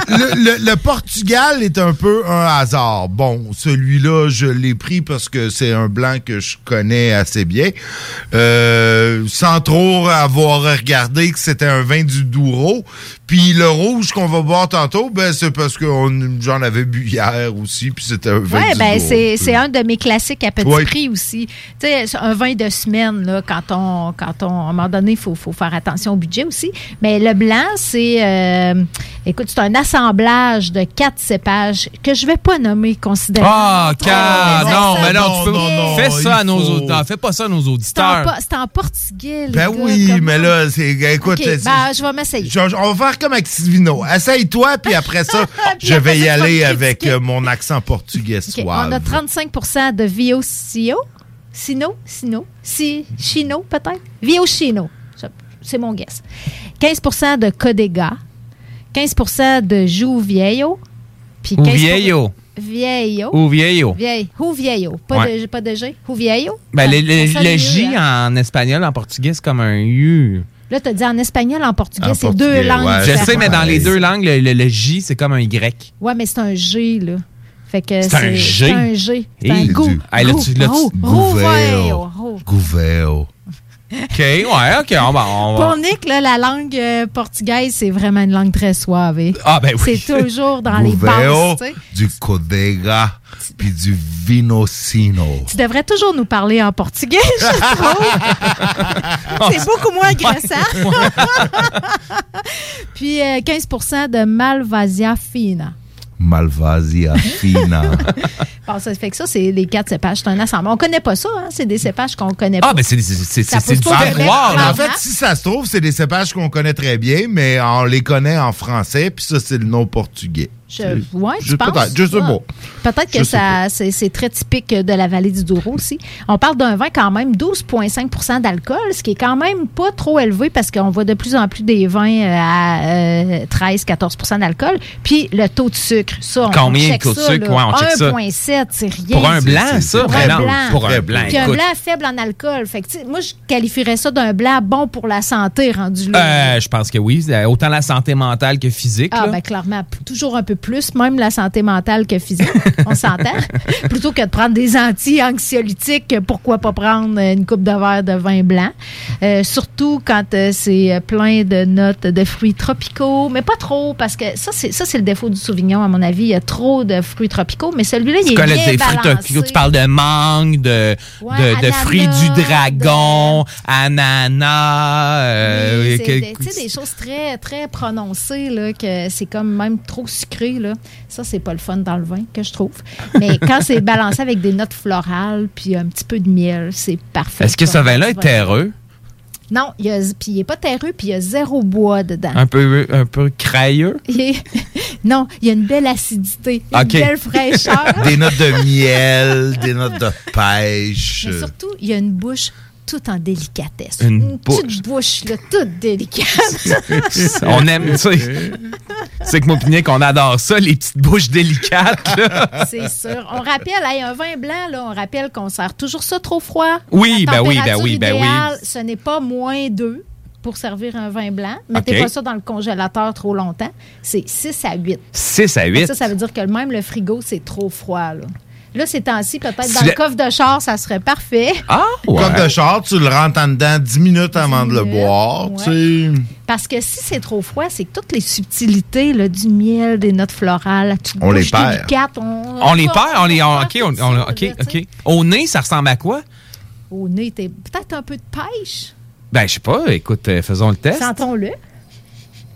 le, Portugal est un peu un hasard. Bon, celui-là, je l'ai pris parce que c'est un blanc que je connais assez bien. Euh, sans trop avoir regardé que c'était un vin du Douro. Puis le rouge qu'on va boire tantôt, ben, c'est parce que j'en avais bu hier aussi, puis c'était un vin Oui, du ben Douro. c'est c'est un de mes classiques à petit Ouais. prix aussi. Tu sais, c'est un vin de semaine, là, quand on, quand on, à un moment donné, il faut, faut faire attention au budget aussi. Mais le blanc, c'est, euh, écoute, c'est un assemblage de quatre cépages que je vais pas nommer considérablement. Ah, Kat, non, mais non, tu peux, non, non, fais ça à nos auditeurs. Fais pas ça à nos auditeurs. c'est en portugais, les Ben gars, oui, mais là, c'est. Écoute, OK, c'est- ben, je vais m'essayer. on va faire comme Axivino. Essaye-toi, puis après ça, je vais y ça, aller avec euh, mon accent portugais suave. On a 35% de Vio-Cio. Sino? Sino? Si, Chino, peut-être? Vio-Chino. C'est mon guess. 15% de Codega. 15% de Jouvieio. Puis 15 Uvieio. Vieio. Uvieio. Vieil. Uvieio. Pas, Ouais. de, pas de G. Uvieio. Ben, le, J hein. en espagnol, en portugais, c'est comme un U. Là, tu as dit en espagnol, en portugais, c'est deux langues ouais. Je sais, mais dans les deux langues, le, le- le J, c'est comme un Y. Ouais, mais c'est un G, là. Fait que C'est un G? C'est un G. C'est un goût. du- Hey, là, tu- là, tu- Roveo. Gouveo. OK, ouais, OK, on va... On va. Pour Nick, là, la langue euh, portugaise, c'est vraiment une langue très suave. Ah, ben oui. C'est toujours dans les bases, tu sais. du Codega, puis du Vinocino. Tu devrais toujours nous parler en portugais, je trouve. c'est beaucoup moins agressant. Puis euh, 15% de Malvasia fina. Malvasia fina. Bon, ça fait que ça, c'est les quatre cépages. C'est un ensemble. On connaît pas ça, hein? C'est des cépages qu'on connaît pas. Ah, ben c'est c'est- c'est- Ça c'est pose du terroir. En fait, si ça se trouve, c'est des cépages qu'on connaît très bien, mais on les connaît en français, puis ça, c'est le nom portugais. Je, ouais, tu Je- penses? peut-être, je sais pas. Peut-être que Je ça, c'est, très typique de la vallée du Douro aussi. On parle d'un vin quand même 12,5% d'alcool, ce qui est quand même pas trop élevé parce qu'on voit de plus en plus des vins euh, à 13-14% d'alcool. Puis le taux de sucre, ça, on Combien de taux de sucre? Ouais, on check ça. 1,7, c'est rien. Pour un blanc, c'est- ça? Pour Ben un blanc. pour un blanc, Puis un blanc faible en alcool. Fait que, moi, je qualifierais ça d'un blanc bon pour la santé rendu là. Euh, je pense que oui. Euh, Autant la santé mentale que physique. Ah, là. ben clairement, toujours un peu plus, même la santé mentale que physique, on s'entend. Plutôt que de prendre des anti-anxiolytiques, pourquoi pas prendre une coupe de verre de vin blanc? Euh, surtout quand euh, c'est euh, plein de notes de fruits tropicaux, mais pas trop, parce que ça, c'est ça c'est le défaut du Sauvignon, à mon avis. Il y a trop de fruits tropicaux, mais celui-là, il est bien des fruits tropicaux, tu parles de mangue, de, Ouais, de, de ananas, fruits du dragon, ananas. euh, Oui, c'est que- des, des choses très, très prononcées, là, que c'est comme même trop sucré. Là. Ça, c'est pas le fun dans le vin, que je trouve. Mais quand c'est balancé avec des notes florales puis un petit peu de miel, c'est parfait. Est-ce que ce vin-là est terreux? Non, il puis il n'est pas terreux, puis il y a zéro bois dedans. Un peu, un peu crayeux? Non, il y a une belle acidité, une belle fraîcheur. Des notes de miel, des notes de pêche. Mais surtout, il y a une bouche toute en délicatesse. Une petite bouche, là, toute délicate. on aime, tu sais. C'est que mon Nick, on adore ça, les petites bouches délicates. C'est sûr. On rappelle, hey, un vin blanc, là, on rappelle qu'on sert toujours ça trop froid. Oui, ben oui, ben oui, ben oui. Ce n'est pas moins 2 pour servir un vin blanc. Mettez pas ça dans le congélateur trop longtemps. C'est 6 à 8. 6 à 8. Ça, ça veut dire que même le frigo, c'est trop froid. Là, là ces temps-ci, peut-être Si dans le le- coffre de char, ça serait parfait. Ah, Comme de char, tu le rentres en dedans 10 minutes avant de le boire. ouais. tu sais. Parce que si c'est trop froid, c'est que toutes les subtilités là, du miel, des notes florales, petite On les perd. délicate, on, On les perd, on les. on- OK, on, tout on- là, OK, tu sais. OK. Au nez, ça ressemble à quoi? Au nez, t'es peut-être un peu de pêche. Ben, je sais pas. Écoute, euh, faisons le test. Sentons-le.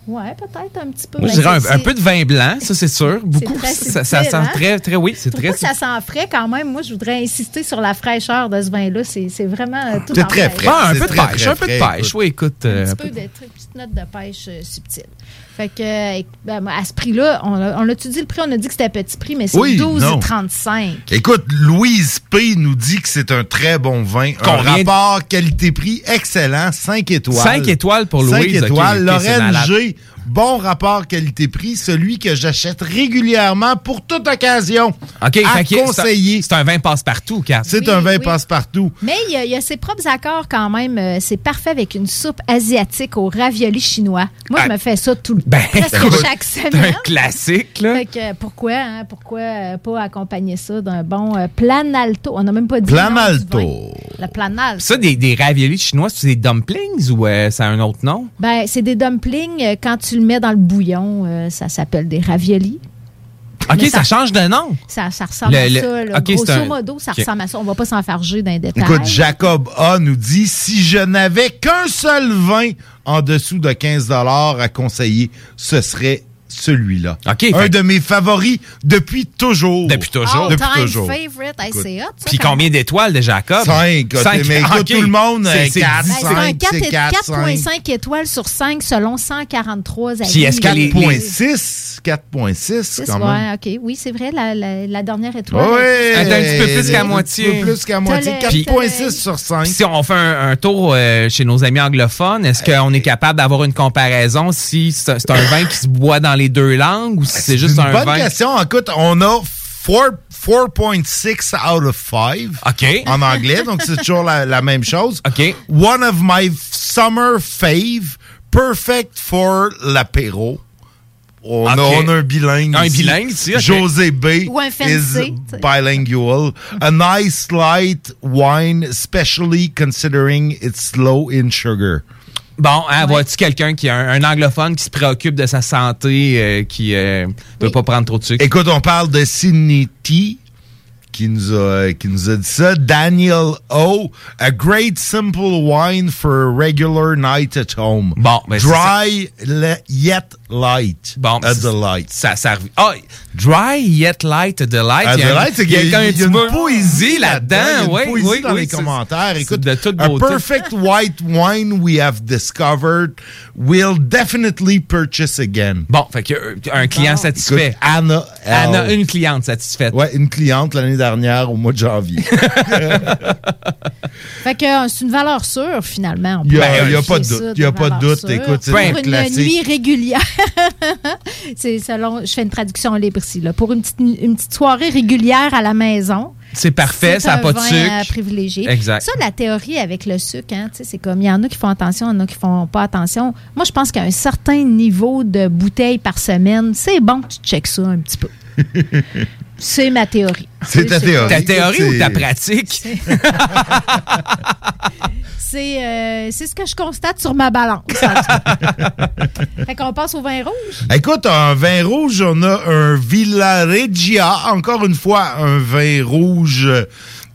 Ouais, peut-être un petit peu. Moi, je Ben, dirais un, peu de vin blanc, ça, c'est sûr. Beaucoup. très Ça, sent hein? très, très, oui, c'est très. ça sent frais quand même? Moi, je voudrais insister sur la fraîcheur de ce vin-là. C'est vraiment euh, tout C'est très fraîche. frais. Ah, un peu de pêche, un peu de pêche. Oui, écoute. Un euh, petit un peu de très petite note de pêche euh, subtile. Fait que, euh, ben, à ce prix-là, on a, on a-tu dit le prix? On a dit que c'était petit prix, mais c'est Oui, non. 12,35. Écoute, Louise P. nous dit que c'est un très bon vin. Combien Un rapport qualité-prix excellent, 5 étoiles. Cinq étoiles pour Louise, 5 ok, étoiles. ok, c'est Lorraine malade. G. Bon rapport qualité-prix, celui que j'achète régulièrement pour toute occasion. OK, à fait que c'est un- conseiller. C'est un vin passe-partout, Kat. C'est Oui, un vin oui. passe-partout. Mais il y, a, il y a ses propres accords quand même. Euh, C'est parfait avec une soupe asiatique au ravioli chinois. Moi, je Ah. me fais ça tout le Ben, presque chaque C'est un classique, là. Fait que, euh, pourquoi, hein, pourquoi euh, pas accompagner ça d'un bon euh, planalto? On n'a même pas dit Planalto. Le planalto. Ça, des, des raviolis chinois, c'est des dumplings ou euh, ça a un autre nom? Ben, c'est des dumplings. Quand tu le mets dans le bouillon, euh, ça s'appelle des raviolis. OK, ça, ça- change de nom? Ça, ça ressemble Le- à le- ça. là. Grosso un- modo, ça ressemble à ça. On va pas s'enfarger d'un détail. Écoute, Jacob A nous dit si je n'avais qu'un seul vin en dessous de 15 à conseiller, ce serait celui-là. OK. Un fait- de mes favoris depuis toujours. Depuis toujours. All Depuis time toujours. favorite. Hey, Puis combien d'étoiles de Jacob? Cinq. Mais écoute, tout le monde, C'est- euh, c'est quatre, dix. Ben, c'est un cinq, 4 c'est et- quatre, 4,5 étoiles sur 5 selon 143 avis. Puis est-ce que les- 4.6. 4.6, Six, quand même. ouais, OK. Oui, c'est vrai, la, la, la dernière étoile. Oui, Elle est un petit peu plus qu'à moitié. Un petit peu plus qu'à moitié. T'as le- 4.6 sur 5. Si on fait un, un tour euh, chez nos amis anglophones, est-ce qu'on est capable d'avoir une comparaison si c'est c'est un vin qui se boit dans les deux langues ou si c'est juste une un bonne vin? question. Écoute, on a four- 4.6 out of 5 OK. en anglais, donc c'est toujours la, la même chose. OK. One of my summer fave, perfect for l'apéro. On, a, OK. on a un bilingue Un ici. bilingue ici, OK. José B. Ou un fancy, is bilingual. A nice light wine, especially considering it's low in sugar. Bon, hein, vois-tu quelqu'un qui a un, un anglophone qui se préoccupe de sa santé, euh, qui ne veut pas prendre trop de sucre? Écoute, on parle de Sidney T. Qui nous, a, qui nous a dit ça. Daniel O. A great simple wine for a regular night at home. Bon, ben, c'est Dry le- yet light. Bon, a c'est- delight. Ça, ça revient. Ah, dry yet light, a delight. A Il y a, delight, c'est il y a qu'il y a- y a une poésie là-dedans. Y a Oui, poésie oui, dans oui, les commentaires. Écoute, de toute a beauté. perfect white wine we have discovered will definitely purchase again. Bon, fait que euh, un client satisfait. Écoute, Anna, Anna, une cliente satisfaite. Ouais, une cliente l'année dernière au mois de janvier. Fait que euh, c'est une valeur sûre, finalement. Il y a- y a pas de doute, ça il y a pas de doute. Écoute, c'est une classique. nuit régulière. c'est selon, je fais une traduction libre ici. Là. Pour une petite, une petite soirée régulière à la maison. C'est parfait, ça n'a pas de sucre. euh, privilégié. Exact. Ça, la théorie avec le sucre, hein, c'est comme il y en a qui font attention, il y en a qui font pas attention. Moi, je pense qu'à un certain niveau de bouteilles par semaine, c'est bon que tu checkes ça un petit peu. c'est ma théorie. C'est ta théorie. Ta théorie ou ta pratique? C'est euh, c'est ce que je constate sur ma balance. fait qu'on passe au vin rouge. Écoute, un vin rouge, on a un Villaregia. Encore une fois, un vin rouge.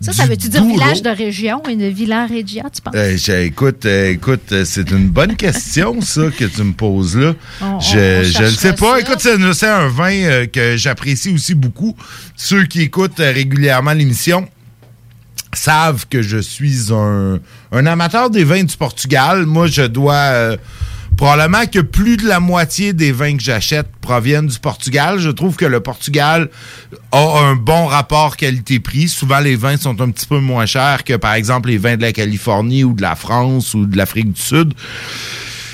Ça, ça veut-tu dire village de région et de Villa Regia, tu penses? Euh, écoute, euh, écoute, euh, c'est une bonne question, ça, que tu me poses là. On- je on je le sais pas. ça. Écoute, c'est un vin euh, que j'apprécie aussi beaucoup. Ceux qui écoutent régulièrement l'émission savent que je suis un, un amateur des vins du Portugal. Moi, je dois... Probablement que plus de la moitié des vins que j'achète proviennent du Portugal. Je trouve que le Portugal a un bon rapport qualité-prix. Souvent, les vins sont un petit peu moins chers que, par exemple, les vins de la Californie ou de la France ou de l'Afrique du Sud.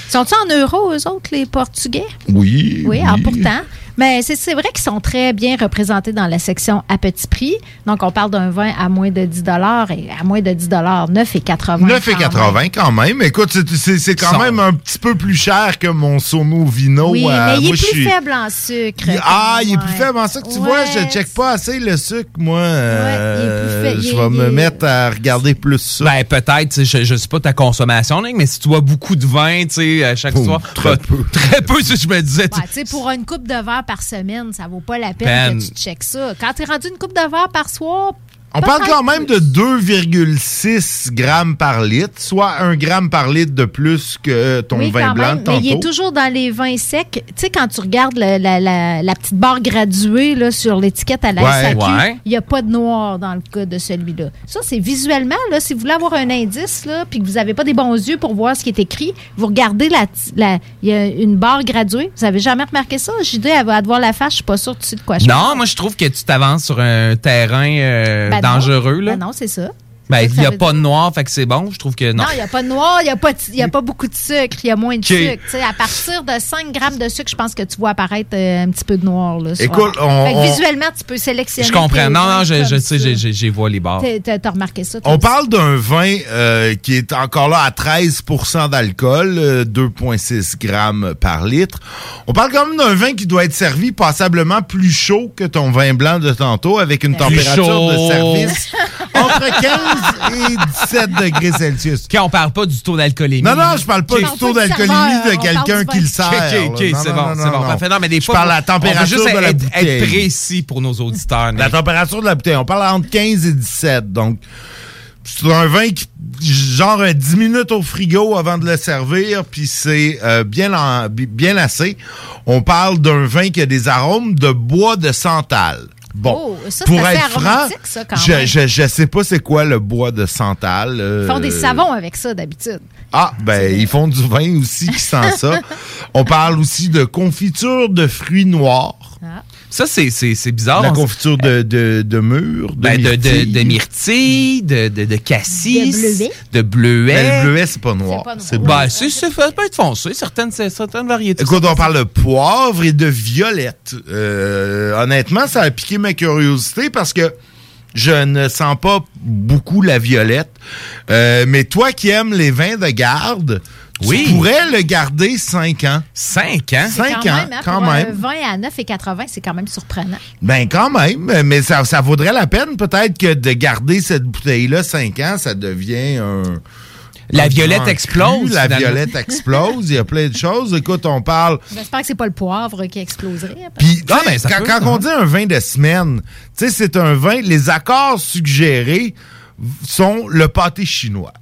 Sont-ils en euros, eux autres, les Portugais? Oui. Oui, alors pourtant. Mais c'est c'est vrai qu'ils sont très bien représentés dans la section à petit prix. Donc, on parle d'un vin à moins de 10 et à moins de 10 9,80 9,80 quand même. Écoute, c'est- c'est c'est quand même un petit peu plus cher que mon Sono Vino. Oui, euh, mais il est je plus suis- faible en sucre. Il- Ah, il est Ouais. plus faible en sucre. Tu Ouais. vois, je check pas assez le sucre, moi. Euh, faible. je Il vais est- me il est- mettre à regarder plus ça. Ben, peut-être, je, je sais pas ta consommation, mais si tu bois beaucoup de vin, tu sais, à chaque soir. Très peu. Très peu, que je me disais. tu- Ouais, tu sais, pour une coupe de verre par semaine, ça vaut pas la peine que tu checkes ça. Quand tu es rendu une coupe de verre par soir, On parle quand même de 2,6 grammes par litre, soit un gramme par litre de plus que ton oui, vin quand blanc même, de tantôt. mais il est toujours dans les vins secs. Tu sais, quand tu regardes la, la- la petite barre graduée là, sur l'étiquette à la Ouais, SAQ, ouais. il n'y a pas de noir dans le cas de celui-là. Ça, c'est visuellement, là, si vous voulez avoir un indice, là, puis que vous n'avez pas des bons yeux pour voir ce qui est écrit, vous regardez la, il y a une barre graduée. Vous avez jamais remarqué ça? JD, elle va te voir la face, je suis pas sûre tu sais de quoi je parle. Non, moi, je trouve que tu t'avances sur un terrain euh, Ben. Dangereux, là. Ben non, c'est ça. Ben, il n'y a pas de noir, fait que c'est bon. Je trouve que non. Non, il n'y a pas de noir, il n'y a, pas de- il y a pas beaucoup de sucre, il y a moins de OK. sucre. Tu sais, à partir de 5 grammes de sucre, je pense que tu vois apparaître euh, un petit peu de noir. Là, Écoute, on- Fait que on- visuellement, tu peux sélectionner. je comprends. Non, non, je, sais, j'ai- j'ai j'ai vois les bars. T'as- remarqué ça? On parle d'un vin euh, qui est encore là à 13% d'alcool, euh, 2,6 grammes par litre. On parle quand même d'un vin qui doit être servi passablement plus chaud que ton vin blanc de tantôt, avec une Plus température chaud. de service entre 15 et 17 degrés Celsius. OK, on parle pas du taux d'alcoolémie. Non, non, je parle pas du taux d'alcoolémie de quelqu'un qui le sert. OK, OK, c'est bon, non, c'est bon. non. Parfait. Non, mais des Je fois, parle de la on température juste de la être, bouteille. être précis pour nos auditeurs. La température de la bouteille, on parle entre 15 et 17. Donc, C'est un vin qui, genre, euh, 10 minutes au frigo avant de le servir, puis c'est euh, bien, en- bi- bien lassé. On parle d'un vin qui a des arômes de bois de santal. Bon, Oh, ça, pour assez être franc, ça, quand je, même. je, je sais pas c'est quoi le bois de santal. Ils font des euh, savons avec ça d'habitude. Ah, ben, ils font du vin aussi qui sent ça. On parle aussi de confiture de fruits noirs. Ça, c'est, c'est, c'est bizarre. La On- confiture de, de, de mûre, de Ben, de, de, myrtille. de myrtille, de, de, de cassis, De bleuet. de bleuet. Ben, le bleuet, c'est pas noir. pas noir. C'est Ben, c'est, c'est- ça peut être foncé, certaines, certaines variétés. Écoute, on parle de poivre et de violette. Euh, honnêtement, ça a piqué ma curiosité parce que je ne sens pas beaucoup la violette. Euh, mais toi qui aimes les vins de garde, Oui. tu pourrais le garder 5 ans. 5 ans? 5 quand ans, même, hein, quand pour même. un vin à 9,80, c'est quand même surprenant. Ben quand même, mais ça, ça vaudrait la peine peut-être que de garder cette bouteille-là 5 ans, ça devient un... La violette explose, cru. La finalement. violette explose, il y a plein de choses. Écoute, on parle... J'espère que c'est pas le poivre qui exploserait. Puis, Ah, sais, quand, quand on dit un vin de semaine, tu sais, c'est un vin, les accords suggérés sont le pâté chinois.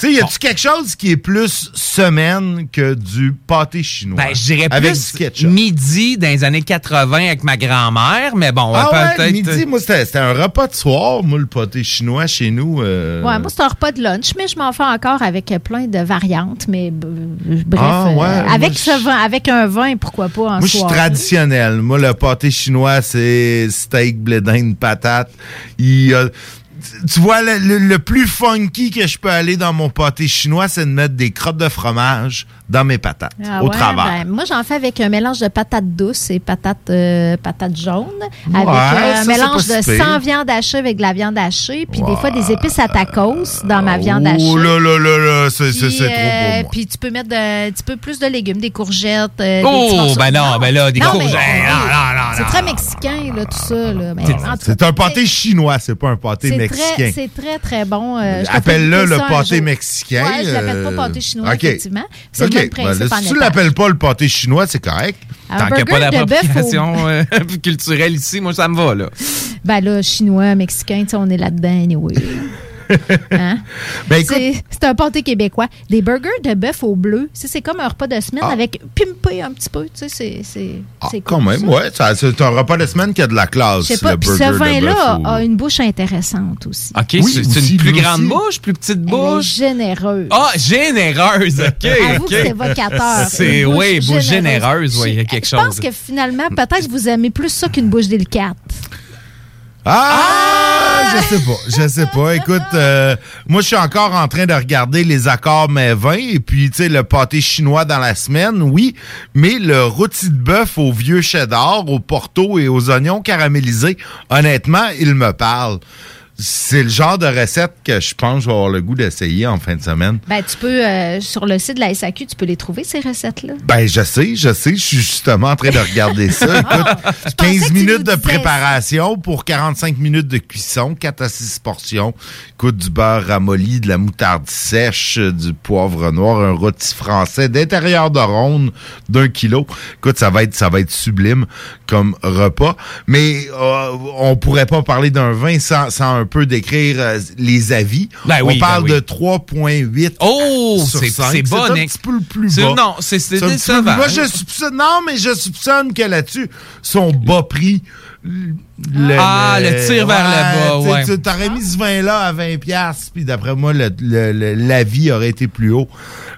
Tu sais, y a-tu quelque chose qui est plus semaine que du pâté chinois? Ben, je dirais Avec plus du ketchup. midi dans les années 80 avec ma grand-mère, mais bon, Ah ouais, peut-être. midi, moi, c'était un repas de soir, moi, le pâté chinois chez nous. euh, Ouais, moi, c'est un repas de lunch, mais je m'en fais encore avec plein de variantes. Mais bref, Ah, ouais, euh, moi, avec, ce vin, avec un vin, pourquoi pas en Moi, je suis traditionnel. Moi, le pâté chinois, c'est steak, blé d'Inde, patate. Il y a- Tu vois, le, le- plus funky que je peux aller dans mon pâté chinois, c'est de mettre des crottes de fromage dans mes patates, Ah au ouais, travers. ben, moi, j'en fais avec un mélange de patates douces et patates, euh, patates jaunes. Ouais, avec ça, euh, un mélange de si pire. sans viande hachée avec de la viande hachée. Puis des fois, des épices à tacos dans ma viande hachée. Oh là là là là, c'est trop euh, pour moi. Puis tu peux mettre de- un petit peu plus de légumes, des courgettes. euh, Oh, ben non, ben là, des Non, mais- courgettes. Non, non, non, C'est très mexicain, là, tout ça. Là. C'est un pâté chinois, c'est pas un pâté mexicain. c'est très, très bon. Euh, Appelle-le le pâté mexicain. Ouais, je l'appelle pas euh, pâté chinois, OK. effectivement. C'est Ben, en si tu l'appelles pas le pâté chinois, c'est correct. Un Tant qu'il n'y a pas au- d'appropriation euh, culturelle ici, moi, ça me va, là. Ben là, chinois, mexicain, tu sais, on est là-dedans, anyway. Hein? Ben, C'est- un pâté québécois. Des burgers de bœuf au bleu, c'est comme un repas de semaine Ah. avec pimpé un petit peu. Tu sais, c'est- c'est c'est Quand cool, même, ça. ouais. C'est un repas de semaine qui a de la classe. Je sais pas. le Puis ce burger de vin-là a une bouche intéressante aussi. OK, Oui, c'est une plus grande aussi. bouche, plus petite Elle est bouche? généreuse. Ah, généreuse, OK. Avoue que c'est évocateur. C'est, Une oui, bouche généreuse, oui, il y a quelque Je pense chose. que finalement, peut-être vous aimez plus ça qu'une bouche délicate. Ah, je sais pas, je sais pas. Écoute, euh, moi je suis encore en train de regarder les accords mais 20 et puis tu sais le pâté chinois dans la semaine, oui, mais le rôti de bœuf au vieux cheddar, au porto et aux oignons caramélisés, honnêtement, il me parle. C'est le genre de recette que je pense que je vais avoir le goût d'essayer en fin de semaine. Ben, tu peux, euh, sur le site de la SAQ, tu peux les trouver, ces recettes-là. Ben, je sais, je sais, je suis justement en train de regarder ça. Écoute, 15 minutes de préparation pour 45 minutes de cuisson, 4 à 6 portions. Écoute, du beurre ramolli, de la moutarde sèche, du poivre noir, un rôti français d'intérieur de ronde d'un kilo. Écoute, ça va être, ça va être sublime comme repas. Mais euh, on pourrait pas parler d'un vin sans, sans un peu décrire euh, les avis. Ben oui, on parle ben oui. de 3,8 Oh, sur c'est 5. c'est bon, un Nick. petit peu le plus C'est- bas. Non, c'est c'est C'est un décevant. Moi, je soupçonne, non, mais je soupçonne que là-dessus, son bas prix. Le- Ah, le tir vers le bas, ouais. T'aurais mis ce vin-là à 20$, piastres, puis d'après moi, le, le- l'avis aurait été plus haut.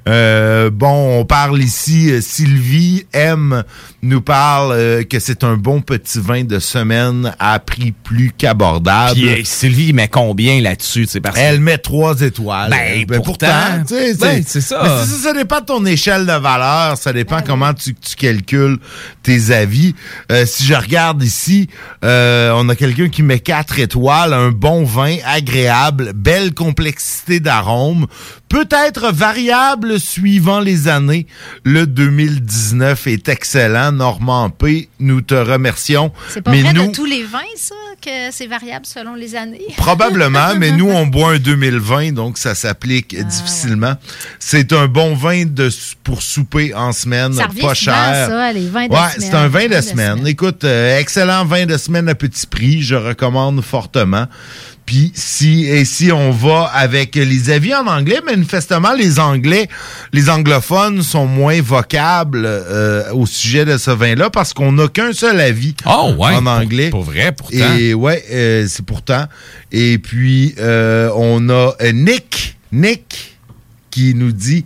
Euh, bon, on parle ici, euh, Sylvie M nous parle euh, que c'est un bon petit vin de semaine à prix plus qu'abordable. Puis, euh, Sylvie met combien là-dessus? C'est parce Elle met trois étoiles. Ben, pourtant. tu sais, Ben, c'est ça. Mais c'est ça, ça dépend de ton échelle de valeur. Ça dépend Ben comment tu, tu calcules tes avis. Si je regarde ici, euh, on a quelqu'un qui met quatre étoiles, un bon vin, agréable, belle complexité d'arôme, peut-être variable suivant les années. Le 2019 est excellent. Normand P, nous te remercions. C'est pas Mais vrai nous, de tous les vins, ça, que c'est variable selon les années? Probablement, mais nous, on boit un 2020, donc ça s'applique Ah, difficilement. C'est un bon vin de, pour souper en semaine, Ça pas cher. ça, les vins de ouais, semaine. c'est un vin de Vin de semaine. Écoute, euh, excellent vin de semaine à petit prix, je recommande fortement. Puis si et si on va avec les avis en anglais, manifestement les Anglais, les anglophones sont moins vocables euh, au sujet de ce vin-là parce qu'on n'a qu'un seul avis Oh, ouais, en pour- anglais. pour vrai, pourtant. Et ouais, euh, c'est pourtant. Et puis euh, on a Nick, Nick qui nous dit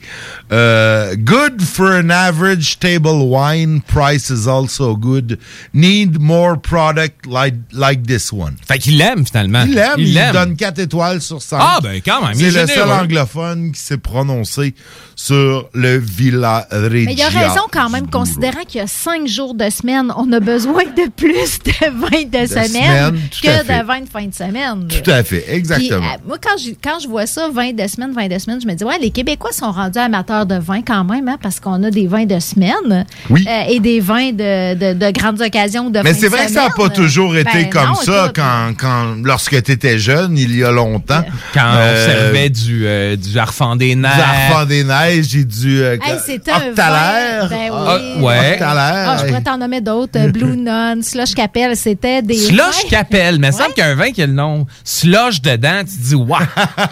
euh, Good for an average table wine, price is also good. Need more product like, like this one. Fait qu'il l'aime finalement. Il l'aime, il, l'aime. donne 4 étoiles sur 5. Ah, ben, quand même, il C'est est le seul anglophone qui s'est prononcé sur le Villa Mais il a raison quand même, considérant qu'il y a cinq jours de semaine, on a besoin de plus de vin de, semaine semaine, tout à que fait. de vin de fin de semaine. Tout à fait, exactement. Puis, euh, moi, quand je, quand je vois ça, vin de semaine, vin de semaine, je me dis, ouais, les Québécois sont rendus amateurs de vin quand même, hein, parce qu'on a des vins de semaine Oui. euh, et des vins de, de, de grandes occasions de Mais c'est vrai que ça n'a pas toujours été Ben comme non, ça quand, quand, lorsque tu étais jeune, il y a longtemps. Quand Euh, on servait du, euh, du Arfand des Du Neiges. Arfand des Neiges et du euh, Hey, c'était un Octalaire. vin. Ben oui. Ah, ouais. Octalaire. Ah, je pourrais t'en nommer d'autres. euh, Blue Nun, Slush Capel, c'était des. Slush Capel, mais il semble qu'il y a un vin qui a le nom Slush dedans, tu te dis waouh.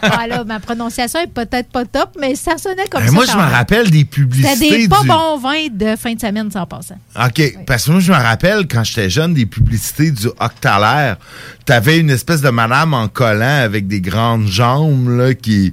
Voilà, ma prononciation est peut-être pas top, mais ça sonnait comme Ben, ça. moi, je me rappelle des C'était publicités des pas du... bons vins de fin de semaine, sans passant. OK, parce que moi, je me rappelle, quand j'étais jeune, des publicités du Octalaire. T'avais une espèce de madame en collant avec des grandes jambes, là, qui...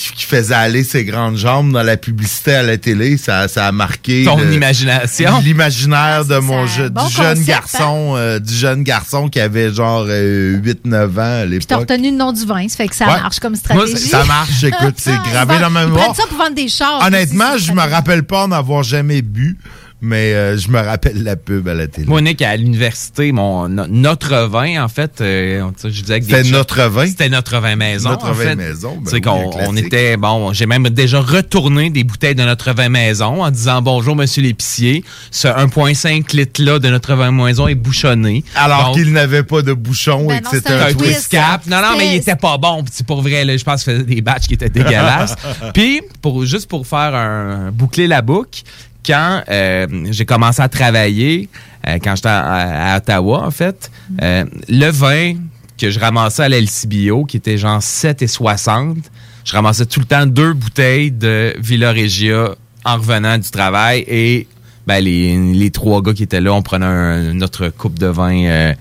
Qui, qui faisait aller ses grandes jambes dans la publicité à la télé, ça, ça a marqué Ton le- imagination. l'imaginaire de mon je- bon du jeune concept, garçon, euh, du jeune garçon qui avait genre 8-9 ans à Puis t'as l'époque. retenu le nom du vin, ça fait que ça Ouais. marche comme Moi, stratégie. ça marche, écoute, c'est gravé dans ma mémoire. ça pour vendre des chars. Honnêtement, je me rappelle pas en avoir jamais bu, mais euh, je me rappelle la pub à la télé. Moi, Nick, à l'université, mon, no- notre vin, en fait, euh, je disais que des C'était notre vin? C'était notre vin maison. Notre en vin fait. maison, ben Tu sais oui, on était, bon, j'ai même déjà retourné des bouteilles de notre vin maison en disant bonjour, monsieur l'épicier. Ce 1,5 litres-là de notre vin maison est bouchonné. Alors qu'il n'avait pas de bouchon Ben et que c'était un un twist. twist cap. Non, non, mais il était pas bon. Puis pour vrai, là, je pense qu'il faisait des batchs qui étaient dégueulasses. Puis, pour, juste pour faire un, boucler la boucle, quand euh, j'ai commencé à travailler, euh, quand j'étais à, à Ottawa, en fait, euh, le vin que je ramassais à l'LCBO, qui était genre 7 et 60, je ramassais tout le temps deux bouteilles de Villa Regia en revenant du travail et ben, les, les trois gars qui étaient là, on prenait un- notre coupe de vin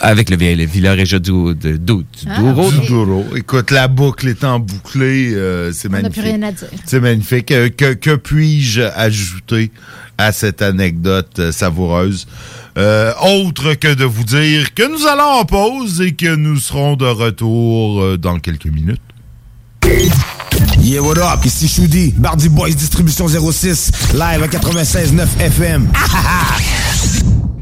avec le, vi- le Villa Regia du, de, du, Ah, Douro. Du Douro. Écoute, la boucle étant bouclée, euh, c'est On n'a magnifique. plus rien à dire. C'est magnifique. Euh, que que puis-je ajouter à cette anecdote euh, savoureuse? Euh, autre que de vous dire que nous allons en pause et que nous serons de retour euh, dans quelques minutes. Yeah, what up? Ici Choudi, Bardi Boys Distribution 06, live à 96.9 FM.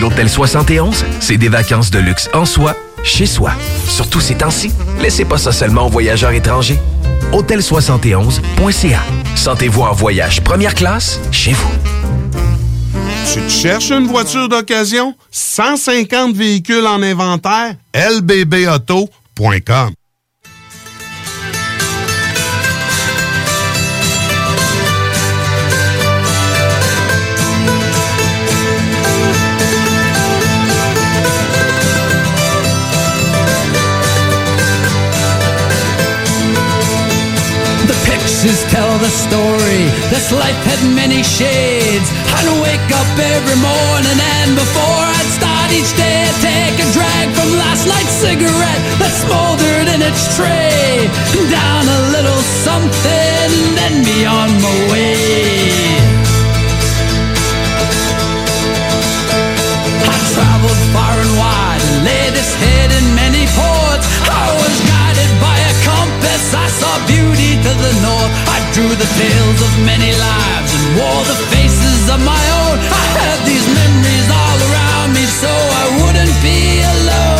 L'Hôtel 71, c'est des vacances de luxe en soi, chez soi. Surtout ces temps-ci, laissez pas ça seulement aux voyageurs étrangers. Hôtel71.ca. Sentez-vous en voyage première classe chez vous. Tu cherches une voiture d'occasion? 150 véhicules en inventaire? lbbauto.com Pictures tell the story. This life had many shades. I'd wake up every morning and before I'd start each day, I'd take a drag from last night's cigarette that smoldered in its tray. Down a little something, then be on my way. I traveled far and wide laid this head in many ports. I was guided by a. I saw beauty to the north. I drew the tales of many lives and wore the faces of my own. I had these memories all around me so I wouldn't be alone.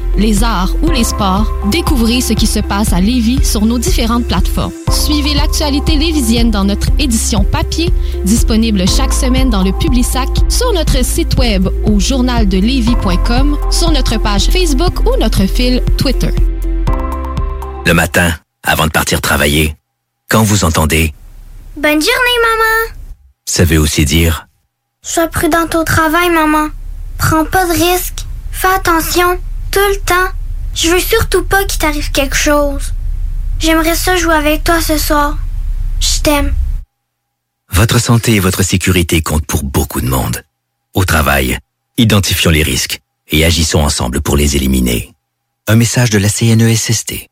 les arts ou les sports, découvrez ce qui se passe à Lévis sur nos différentes plateformes. Suivez l'actualité lévisienne dans notre édition papier, disponible chaque semaine dans le Publisac, sur notre site web au journaldelevis.com, sur notre page Facebook ou notre fil Twitter. Le matin, avant de partir travailler, quand vous entendez, Bonne journée, maman. ça veut aussi dire Sois prudente au travail, maman. Prends pas de risques. Fais attention, tout le temps. Je veux surtout pas qu'il t'arrive quelque chose. J'aimerais ça jouer avec toi ce soir. Je t'aime. votre santé et votre sécurité comptent pour beaucoup de monde. Au travail, identifions les risques et agissons ensemble pour les éliminer. Un message de la CNESST.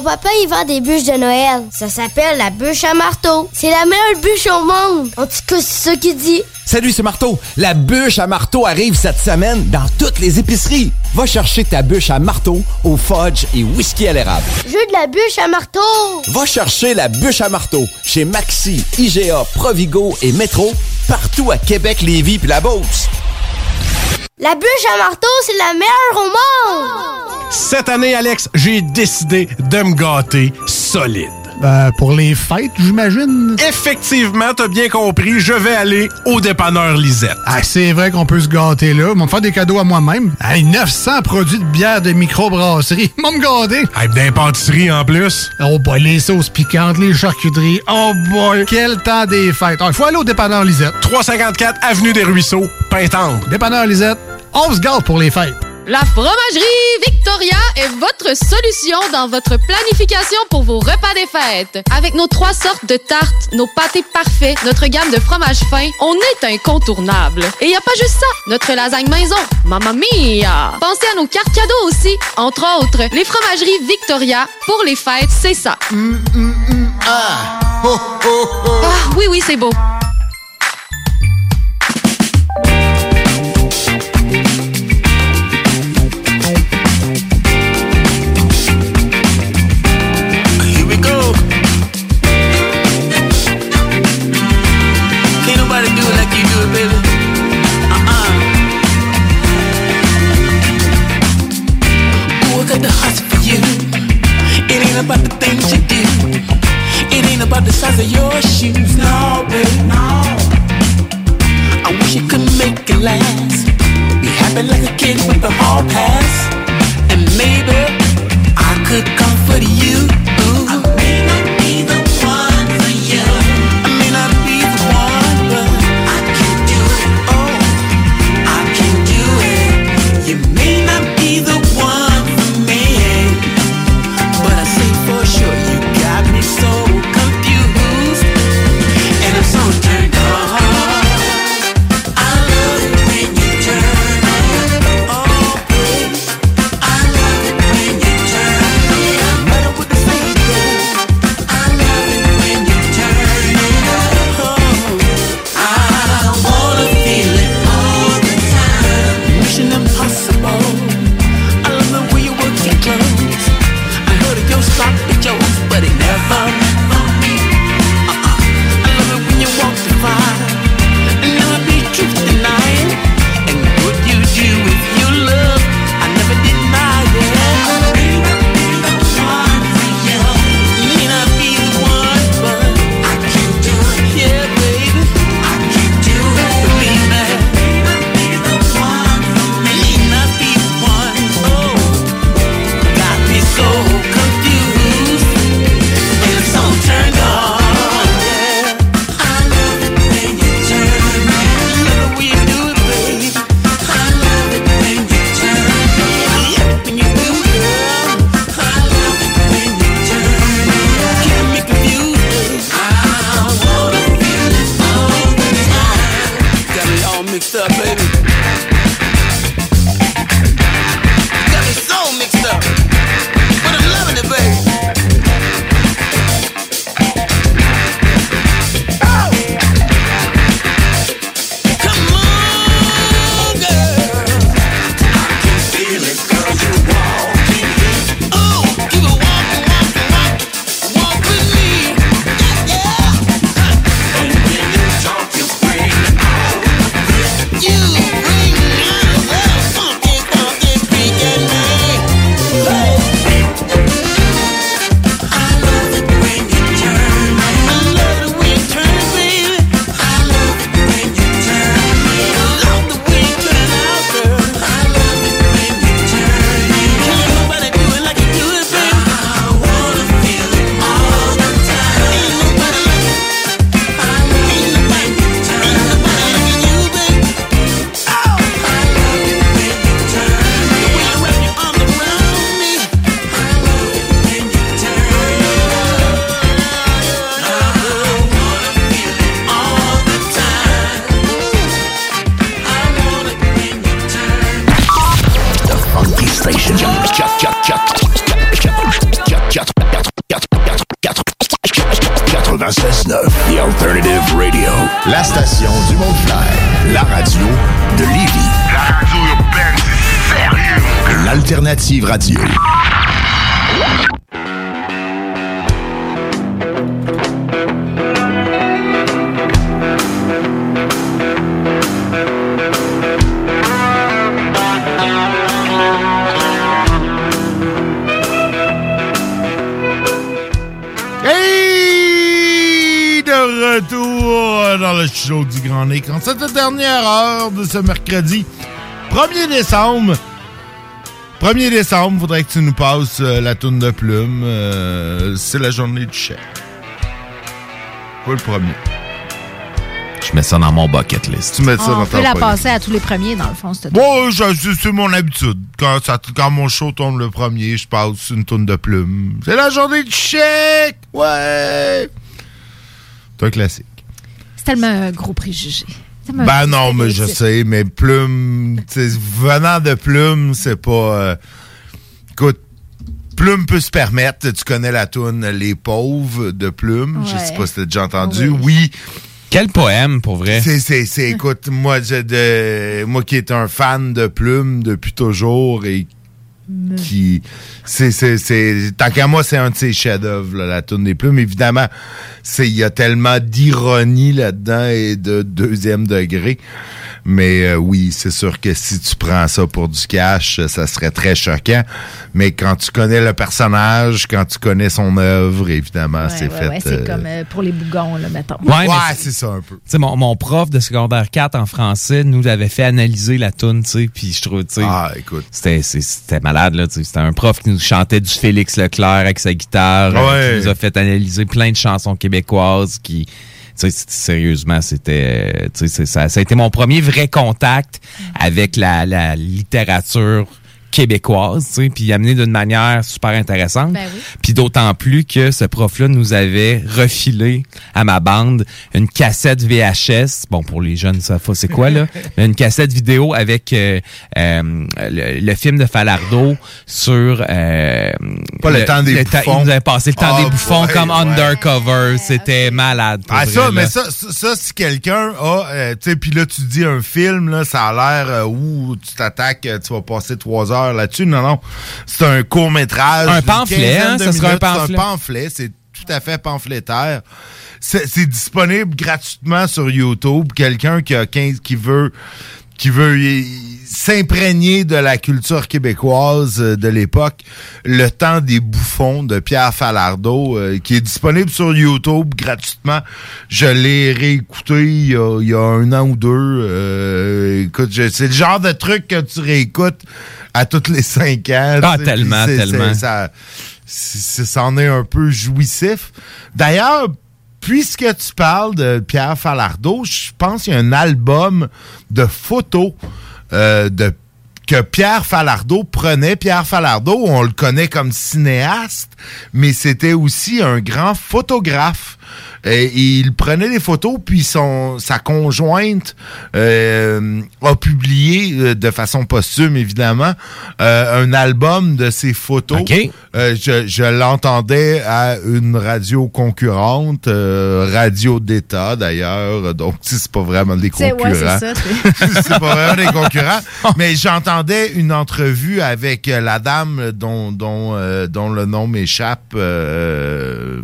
Mon papa, il vend des bûches de Noël. Ça s'appelle la bûche à marteau. C'est la meilleure bûche au monde. En tout cas, c'est ça qu'il dit. Salut, c'est Marteau. La bûche à marteau arrive cette semaine dans toutes les épiceries. Va chercher ta bûche à marteau au fudge et whisky à l'érable. Je veux de la bûche à marteau. Va chercher la bûche à marteau chez Maxi, IGA, Provigo et Metro, partout à Québec, Lévis puis la Beauce. La bûche à marteau, c'est la meilleure au monde. Cette année, Alex, j'ai décidé de me gâter solide. Ben, pour les fêtes, j'imagine. Effectivement, t'as bien compris, je vais aller au dépanneur Lisette. Ah, c'est vrai qu'on peut se gâter là. M'en faire des cadeaux à moi-même. Hey, 900 produits de bière de microbrasserie. M'en me gâter. Hey, d'impantisserie en plus. Oh boy, les sauces piquantes, les charcuteries. Oh boy, quel temps des fêtes. Il faut aller au dépanneur Lisette. 354 Avenue des Ruisseaux, Pintante. Dépanneur Lisette, on se gâte pour les fêtes. La fromagerie Victoria est votre solution dans votre planification pour vos repas des fêtes. Avec nos trois sortes de tartes, nos pâtés parfaits, notre gamme de fromages fins, on est incontournable. Et y a pas juste ça, notre lasagne maison, mamma mia! Pensez à nos cartes cadeaux aussi, entre autres, les fromageries Victoria, pour les fêtes, c'est ça. Ah, oui, oui, c'est beau. About the things you do. It ain't about the size of your shoes. No, baby, no. I wish you could make it last. Be happy like a kid with the hall pass. And maybe I could comfort you. Ooh. De retour dans le show du Grand Écran. Cette dernière heure de ce mercredi 1er décembre. 1er décembre, faudrait que tu nous passes euh, la tourne de plume. Euh, c'est la journée du chèque. Pas le premier. Je mets ça dans mon bucket list. Tu mets ça On dans peut ta la poche. passer à tous les premiers, dans le fond, cette Bon, je- c'est mon habitude. Quand, ça, quand mon show tombe le premier, je passe une tourne de plume. C'est la journée du chèque! Ouais! C'est un classique. C'est tellement un gros préjugé. Ben non, mais je sais, mais Plume, venant de Plume, c'est pas. euh, écoute, Plume peut se permettre, tu connais la toune Les pauvres de Plume, je sais pas si t'as déjà entendu. Oui. Quel poème, pour vrai? C'est, c'est, c'est, écoute, moi, je, de, moi qui est un fan de Plume depuis toujours et qui, c'est, c'est, tant qu'à moi, c'est un de ses chefs-d'œuvre, la toune des Plumes. Évidemment, c'est, il y a tellement d'ironie là-dedans et de deuxième degré. Mais euh, oui, c'est sûr que si tu prends ça pour du cash, euh, ça serait très choquant. Mais quand tu connais le personnage, quand tu connais son œuvre, évidemment, Ouais, c'est ouais, fait. ouais, c'est euh, comme euh, pour les bougons, là, mettons. Ouais, c'est ça un peu. Tu sais, mon, mon prof de secondaire 4 en français nous avait fait analyser la toune, tu sais, puis je trouve, tu sais. Ah, écoute. C'était, malade, là, tu sais. C'était un prof qui nous chantait du Félix Leclerc avec sa guitare, euh, Ouais. qui nous a fait analyser plein de chansons québécoises qui. Sérieusement, c'était, euh, ça, ça a été mon premier vrai contact avec la, la littérature québécoise, tu sais, puis amené d'une manière super intéressante. Ben oui. Puis d'autant plus que ce prof-là nous avait refilé à ma bande une cassette VHS. Bon, pour les jeunes, ça c'est quoi, là? Mais une cassette vidéo avec euh, euh, le, le film de Falardeau sur... euh, Pas le temps des bouffons. Il nous avait passé le temps Ah, des bouffons ouais, comme ouais. Undercover. C'était malade. pour Ah vrai, ça, là. mais ça, ça, si quelqu'un a, euh, tu sais, puis là tu dis un film, là, ça a l'air euh, où tu t'attaques, tu vas passer trois heures là-dessus. Non, non, c'est un court métrage. Un pamphlet, hein, ça sera un pamphlet. C'est un pamphlet, c'est tout à fait pamphlétaire. C'est disponible gratuitement sur YouTube. Quelqu'un qui a 15, qui veut qui veut s'imprégner de la culture québécoise euh, de l'époque, Le temps des bouffons de Pierre Falardeau, euh, qui est disponible sur YouTube gratuitement. Je l'ai réécouté il y, a, il y a un an ou deux. Euh, écoute, c'est le genre de truc que tu réécoutes à toutes les cinq ans. Ah, tellement, tellement. Ça, c'en est un peu jouissif. D'ailleurs, puisque tu parles de Pierre Falardeau, je pense qu'il y a un album de photos euh, de que Pierre Falardeau prenait. Pierre Falardeau, on le connaît comme cinéaste, mais c'était aussi un grand photographe. Et il prenait des photos, puis son, sa conjointe euh, a publié euh, de façon posthume, évidemment, euh, un album de ses photos. Euh, je je l'entendais à une radio concurrente, euh, Radio d'État d'ailleurs, donc c'est pas vraiment des C'est- concurrents. ouais, c'est ça, c'est- c'est pas vraiment des concurrents. Mais j'entendais une entrevue avec euh, la dame dont, dont, euh, dont le nom m'échappe, euh,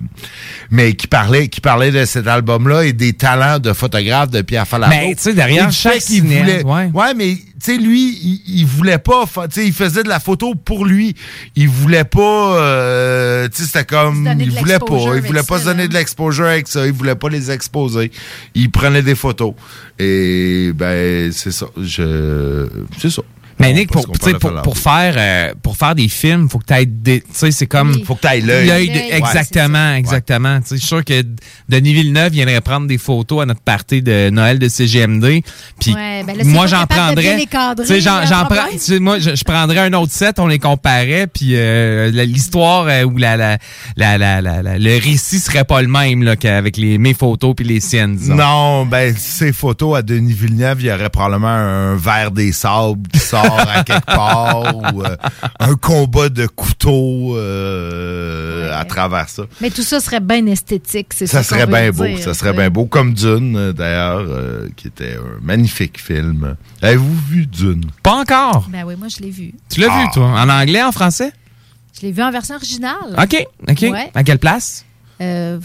mais qui parlait, qui parlait de cet album-là et des talents de photographe de Pierre Falardeau. Mais, tu sais, derrière chaque cinéaste, voulait- ouais. mais tu sais, lui, il, il voulait pas, tu sais, il faisait de la photo pour lui. Il voulait pas, euh, tu sais, c'était comme, il voulait pas, il voulait pas se donner de l'exposure avec ça, il voulait pas les exposer. Il prenait des photos. Et, ben, c'est ça, je, c'est ça. Mais Nick, pour, tu pour, pour faire euh, pour faire des films, faut que tu aies des. Tu sais, c'est comme. Oui. Faut que t'ailles l'œil. L'œil, exactement, exactement. Tu sais, je suis sûr que Denis Villeneuve viendrait prendre des photos à notre party de Noël de CGMD. Puis Ouais, ben moi, j'en prendrais. bien les cadrer, Tu sais, j'en, prends. tu moi, je, je prendrais un autre set, on les comparait, puis euh, l'histoire euh, ou la, la, la, la, la- la- le récit serait pas le même là, qu'avec les, mes photos puis les siennes. disons. Non, ben, ces photos à Denis Villeneuve, il y aurait probablement un verre des sables qui sort mort à quelque part ou euh, un combat de couteau euh, à travers ça. Mais tout ça serait bien esthétique, c'est ça. Ça serait bien beau, dire, ça serait bien beau. Comme Dune, euh, d'ailleurs, euh, qui était un magnifique film. Avez-vous vu Dune? Pas encore. Ben oui, moi, je l'ai vu. Tu l'as Ah. vu, toi? En anglais, en français? Je l'ai vu en version originale. OK, OK. Ouais. À quelle place? Euh,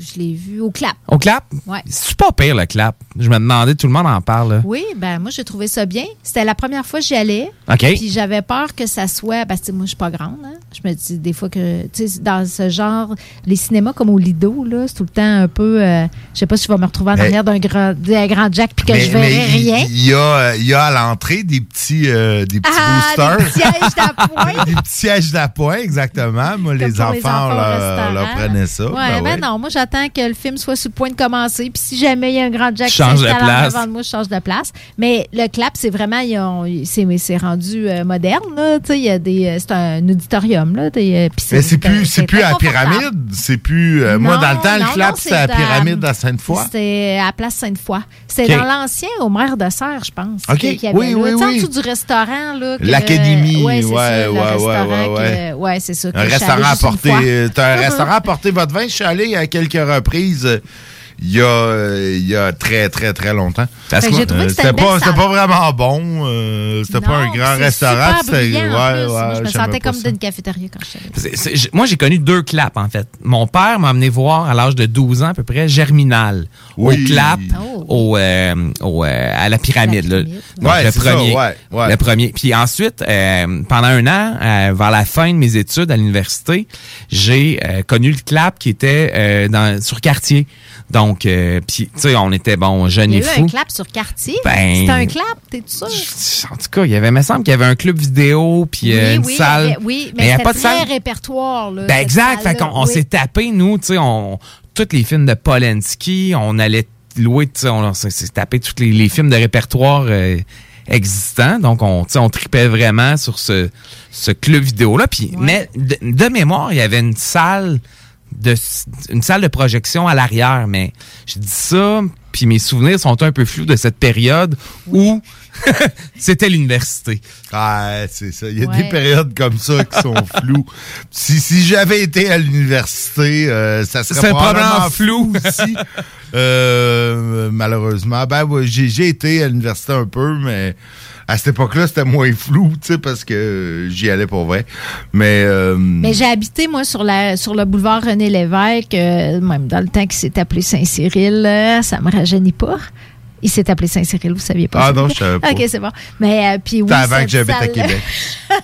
je l'ai vu au clap. Au clap? Ouais. C'est pas pire, le clap? Je me demandais, tout le monde en parle. là. Oui, ben moi j'ai trouvé ça bien. C'était la première fois que j'y allais. OK. Puis j'avais peur que ça soit parce que moi je suis pas grande. hein. Je me dis des fois que tu sais dans ce genre les cinémas comme au Lido là, c'est tout le temps un peu euh, je sais pas si je vais me retrouver en arrière d'un grand grand Jack puis que je verrai rien. Il y a, il y a à l'entrée des petits, euh, des petits Ah, boosters. des sièges d'appoint. des petits sièges d'appoint, exactement. Moi, les enfants, les enfants leur, leur prenaient ça. Ben ben ouais. non, moi j'attends que le film soit sur le point de commencer. Puis si jamais il y a un grand Jack qui Change de place. avant de moi, je change de place. Mais le clap, c'est vraiment, c'est c'est rendu euh, moderne. Là, Tu sais, il y a des, euh, c'est un auditorium là. des, euh, Mais c'est plus, c'est c'est plus à la pyramide. C'est plus. euh, moi, dans le temps, non, le clap, c'était à la c'est pyramide à Sainte-Foy. C'était à la place Sainte-Foy. Ok. dans l'ancien au maire de Serre, je pense. Ok. qu'il y avait Oui, là. oui, oui. En dessous du restaurant. L'académie, Ouais, c'est ouais, ouais, ouais, ouais, ouais. que- ouais, c'est ça. Un je restaurant à porter. T'as un restaurant à porter votre vin. Je suis allé à quelques reprises. euh, Il y, a, euh, il y a très, très, très longtemps. Fait que j'ai trouvé que Euh, c'était pas, vraiment bon. euh, c'était pas un grand restaurant. super ouais, ouais, Moi, je me sentais comme d'une cafétéria quand je suis allée. C'est- c'est- j- moi, j'ai connu deux claps, en fait. Mon père m'a amené voir, à l'âge de 12 ans à peu près, Germinal. Oui. Au clap, Oh. au, euh, au, euh, à la pyramide. là. Donc, Ouais, le ça, premier. ouais, ouais. Le premier. Puis ensuite, euh, pendant un an, euh, vers la fin de mes études à l'université, j'ai euh, connu le clap qui était euh, dans, sur quartier. Donc, euh, puis, tu sais, on était, bon, jeunes Il y et a eu fous. un clap sur quartier? Ben- C'était un clap, t'es sûr? En tout cas, il y avait, il me semble qu'il y avait un club vidéo, puis euh, oui, une oui, salle. il avait- oui, il mais y avait c'était pas de très salle. répertoire. Là, Ben exact. Fait qu'on on Oui. s'est tapé, nous, tu sais, on, tous les films de Polanski, on allait louer, on s'est tapé tous les, les films de répertoire euh, existants. Donc, on, tu sais, on tripait vraiment sur ce, ce club vidéo-là. Puis, mais de, de mémoire, il y avait une salle de une salle de projection à l'arrière, mais je dis ça, puis mes souvenirs sont un peu flous de cette période où c'était l'université. Ah, c'est ça. Il y a Ouais. des périodes comme ça qui sont floues. Si, si j'avais été à l'université, euh, ça serait C'est probablement probablement flou aussi. Euh, malheureusement. Ben, ouais, j'ai j'ai été à l'université un peu, mais à cette époque-là, c'était moins flou, tu sais, parce que j'y allais pour vrai. Mais, euh, Mais j'ai habité, moi, sur, la, sur le boulevard René Lévesque, euh, même dans le temps qu'il s'est appelé Saint-Cyril, euh, ça me rajeunit pas. Il s'est appelé Saint-Cyril, vous saviez pas? Ah non, je savais pas. OK, c'est bon. Mais euh, puis oui, avant que j'habite à salle- Québec.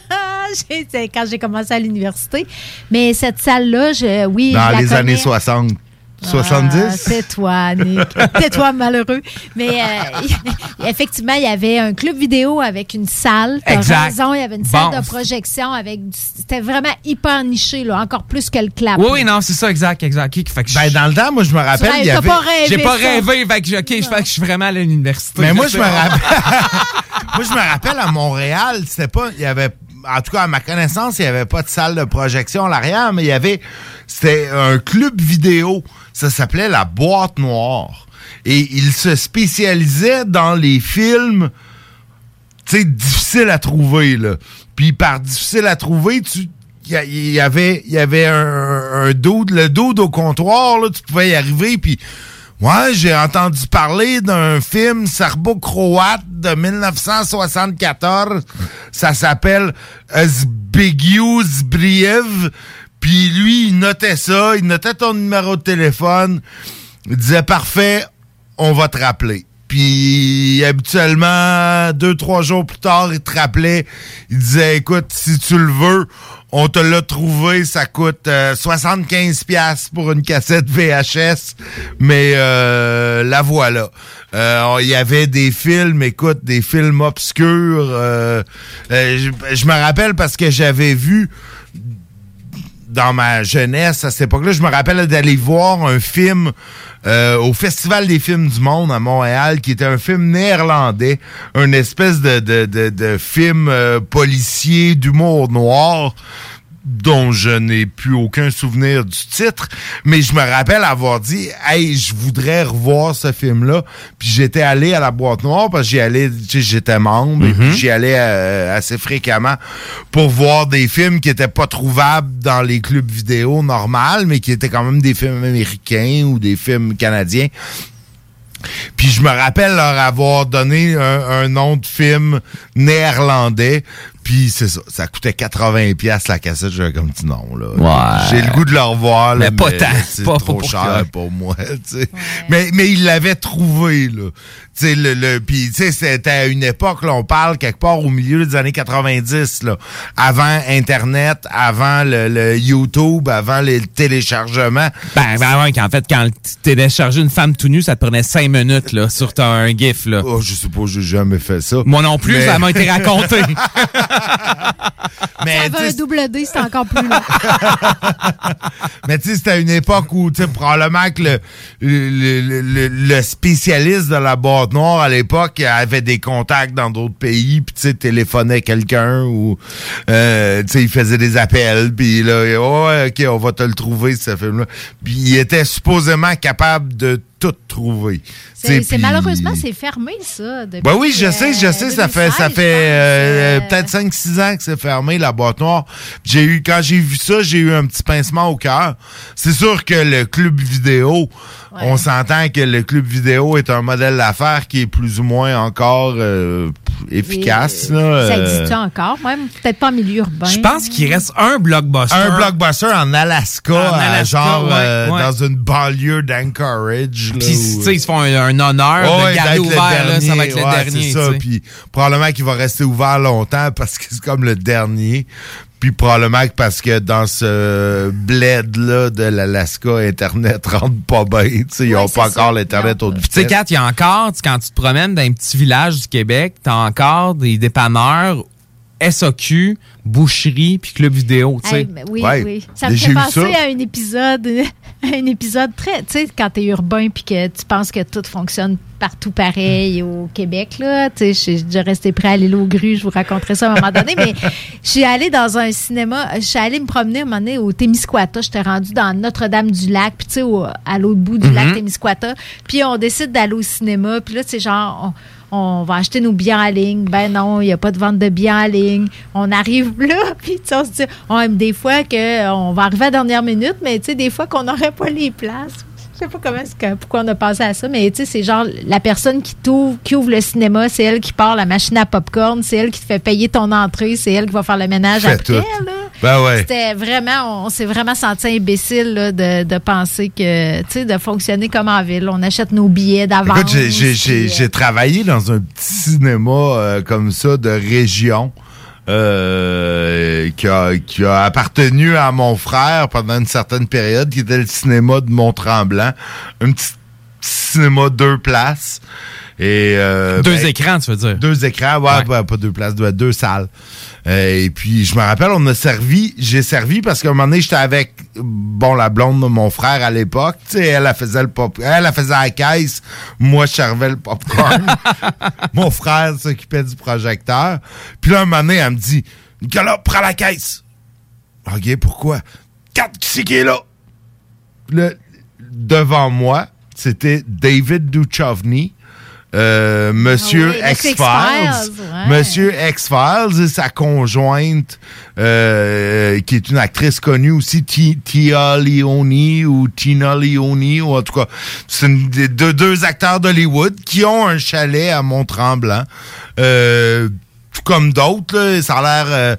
J'ai- c'est quand j'ai commencé à l'université. Mais cette salle-là, je, oui, dans je la les années connais. 60. 70? Ah, Tais-toi, Nick. Tais-toi, malheureux. Mais euh, effectivement, il y avait un club vidéo avec une salle. T'as Exact. raison, il y avait une salle Bon. de projection avec. du- C'était vraiment hyper niché, là, encore plus que le clap. Oui, oui, non, c'est ça, exact, exact. Fait que Ben, je- dans le temps, moi, je me rappelle, Tu il y t'as avait... pas rêvé J'ai pas ça. rêvé, fait que, je- ok, je fais que je suis vraiment à l'université. Mais moi, je me rappelle. moi, je me rappelle à Montréal, c'était pas. Il y avait. En tout cas, à ma connaissance, il n'y avait pas de salle de projection à l'arrière, mais il y avait. C'était un club vidéo. Ça s'appelait la boîte noire. Et il se spécialisait dans les films tu sais, difficile à trouver, là. Puis par difficile à trouver, tu. Il y avait, y avait un, un dude, le dude au comptoir, là, tu pouvais y arriver, puis ouais, j'ai entendu parler d'un film serbo-croate de 1974. Ça s'appelle Zbigniew Zbriev. Puis lui, il notait ça, il notait ton numéro de téléphone. Il disait parfait, on va te rappeler. Puis habituellement, deux, trois jours plus tard, il te rappelait. Il disait écoute, si tu le veux, on te l'a trouvé, ça coûte euh, 75 pièces pour une cassette VHS, mais euh, la voilà. Euh, Il y avait des films, écoute, des films obscurs. euh, euh, je me rappelle parce que j'avais vu dans ma jeunesse, à cette époque-là, je me rappelle d'aller voir un film euh, au Festival des films du monde à Montréal, qui était un film néerlandais, une espèce de, de, de, de film euh, policier d'humour noir. Dont je n'ai plus aucun souvenir du titre, mais je me rappelle avoir dit Hey, je voudrais revoir ce film-là. Puis j'étais allé à la boîte noire parce que j'y allais, j'étais membre, et puis j'y allais euh, assez fréquemment pour voir des films qui étaient pas trouvables dans les clubs vidéo normales, mais qui étaient quand même des films américains ou des films canadiens. Puis je me rappelle leur avoir donné un, un nom de film néerlandais. Puis c'est ça, ça coûtait 80 pièces la cassette. J'avais comme dit non là. Ouais. J'ai le goût de le revoir là, Mais pas tant, C'est pas- trop pas pour cher que- pour moi. tu sais. Mais mais il l'avait trouvé là. Tu sais le, le puis tu sais c'était à une époque là, on parle quelque part au milieu des années 90 là, avant internet, avant le, le YouTube, avant les téléchargements. Ben, ben qu'en fait, quand tu téléchargeais une femme tout nue, ça te prenait cinq minutes là, sur ton, un GIF. Là. Oh, je sais pas, j'ai jamais fait ça. Moi non plus, Mais- ça m'a été raconté. Mais Ça avait un double D, c'était encore plus long. Mais tu sais, c'était une époque où, tu sais, probablement que le, le, le- spécialiste de la boîte noire à l'époque avait des contacts dans d'autres pays, puis tu sais, téléphonait quelqu'un ou, euh, tu sais, il faisait des appels, puis là, oh, ok, on va te le trouver, ce film-là. Puis il était supposément capable de tout trouver. Tu C'est malheureusement, c'est fermé, ça. Depuis, ben oui, je sais, je euh, sais, ça fait 2016, ça fait euh, peut-être 5 6 ans que c'est fermé la boîte noire. J'ai eu quand j'ai vu ça, j'ai eu un petit pincement au cœur. C'est sûr que le club vidéo, on s'entend que le club vidéo est un modèle d'affaires qui est plus ou moins encore euh, efficace là, Ça euh, existe encore, même? Peut-être pas en milieu urbain. Je pense qu'il reste un blockbuster. un blockbuster en Alaska, En Alaska, genre ouais, euh, ouais. dans une banlieue d'Anchorage. Puis, où- tu sais, ils se font un, un honneur Ouais, de garder ouvert, là, ça va être le ouais, dernier. C'est ça. Puis probablement qu'il va rester ouvert longtemps parce que c'est comme le dernier. Puis probablement que parce que dans ce bled-là de l'Alaska, Internet rentre pas bien. Tu sais, ils n'ont pas encore l'Internet au tu sais, Kat, il y a encore, tu sais, quand tu te promènes dans un petit village du Québec, t'as encore des dépanneurs SAQ, boucherie, puis club vidéo, tu sais. Hey, ben oui, oui. Ça me fait penser à un épisode, un épisode très, tu sais, quand t'es urbain puis que tu penses que tout fonctionne partout pareil au Québec, là. Tu sais, je suis déjà resté prêt à l'île aux grues, je vous raconterai ça à un moment donné, mais je suis allée dans un cinéma, je suis allée me promener un moment donné au Témiscouata, j'étais rendue dans Notre-Dame-du-Lac, puis tu sais, au- à l'autre bout du Mhm. lac Témiscouata, puis on décide d'aller au cinéma, puis là, c'est genre... on- on va acheter nos billets en ligne. Ben non, il n'y a pas de vente de billets en ligne. On arrive là, puis on se dit, on aime des fois qu'on va arriver à la dernière minute, mais tu sais, des fois qu'on n'aurait pas les places. Je sais pas comment que- pourquoi on a pensé à ça, mais tu sais, c'est genre la personne qui t'ouvre, qui ouvre le cinéma, c'est elle qui part la machine à popcorn, c'est elle qui te fait payer ton entrée, c'est elle qui va faire le ménage après. tout. Là. Ben ouais. C'était vraiment, on s'est vraiment senti imbécile là, de, de penser que, tu sais, de fonctionner comme en ville. On achète nos billets d'avance. Écoute, j'ai- euh, j'ai travaillé dans un petit cinéma euh, comme ça de région. Euh, qui, a, qui a appartenu à mon frère pendant une certaine période, qui était le cinéma de Mont-Tremblant. Un petit cinéma deux places. Et, euh, Deux ben, écrans, tu veux dire? Deux écrans, ouais, ben, pas deux places, deux, deux salles. Euh, et puis, je me rappelle, on a servi, j'ai servi parce qu'à un moment donné, j'étais avec, bon, la blonde de mon frère à l'époque. Tu sais, elle, elle faisait le pop, elle, elle faisait la caisse. Moi, je servais le popcorn. mon frère s'occupait du projecteur. Puis là, un moment donné, elle me dit, Nicolas, prends la caisse. OK, pourquoi? Quatre, qui c'est qui est là? Là, devant moi, c'était David Duchovny. Euh, Monsieur Ah oui, Monsieur X-Files, ouais. Monsieur X-Files et sa conjointe, euh, qui est une actrice connue aussi, Ti- Tia Leone ou Tina Leone, ou en tout cas, c'est deux, acteurs d'Hollywood qui ont un chalet à Mont-Tremblant. Euh, tout comme d'autres, ça a l'air...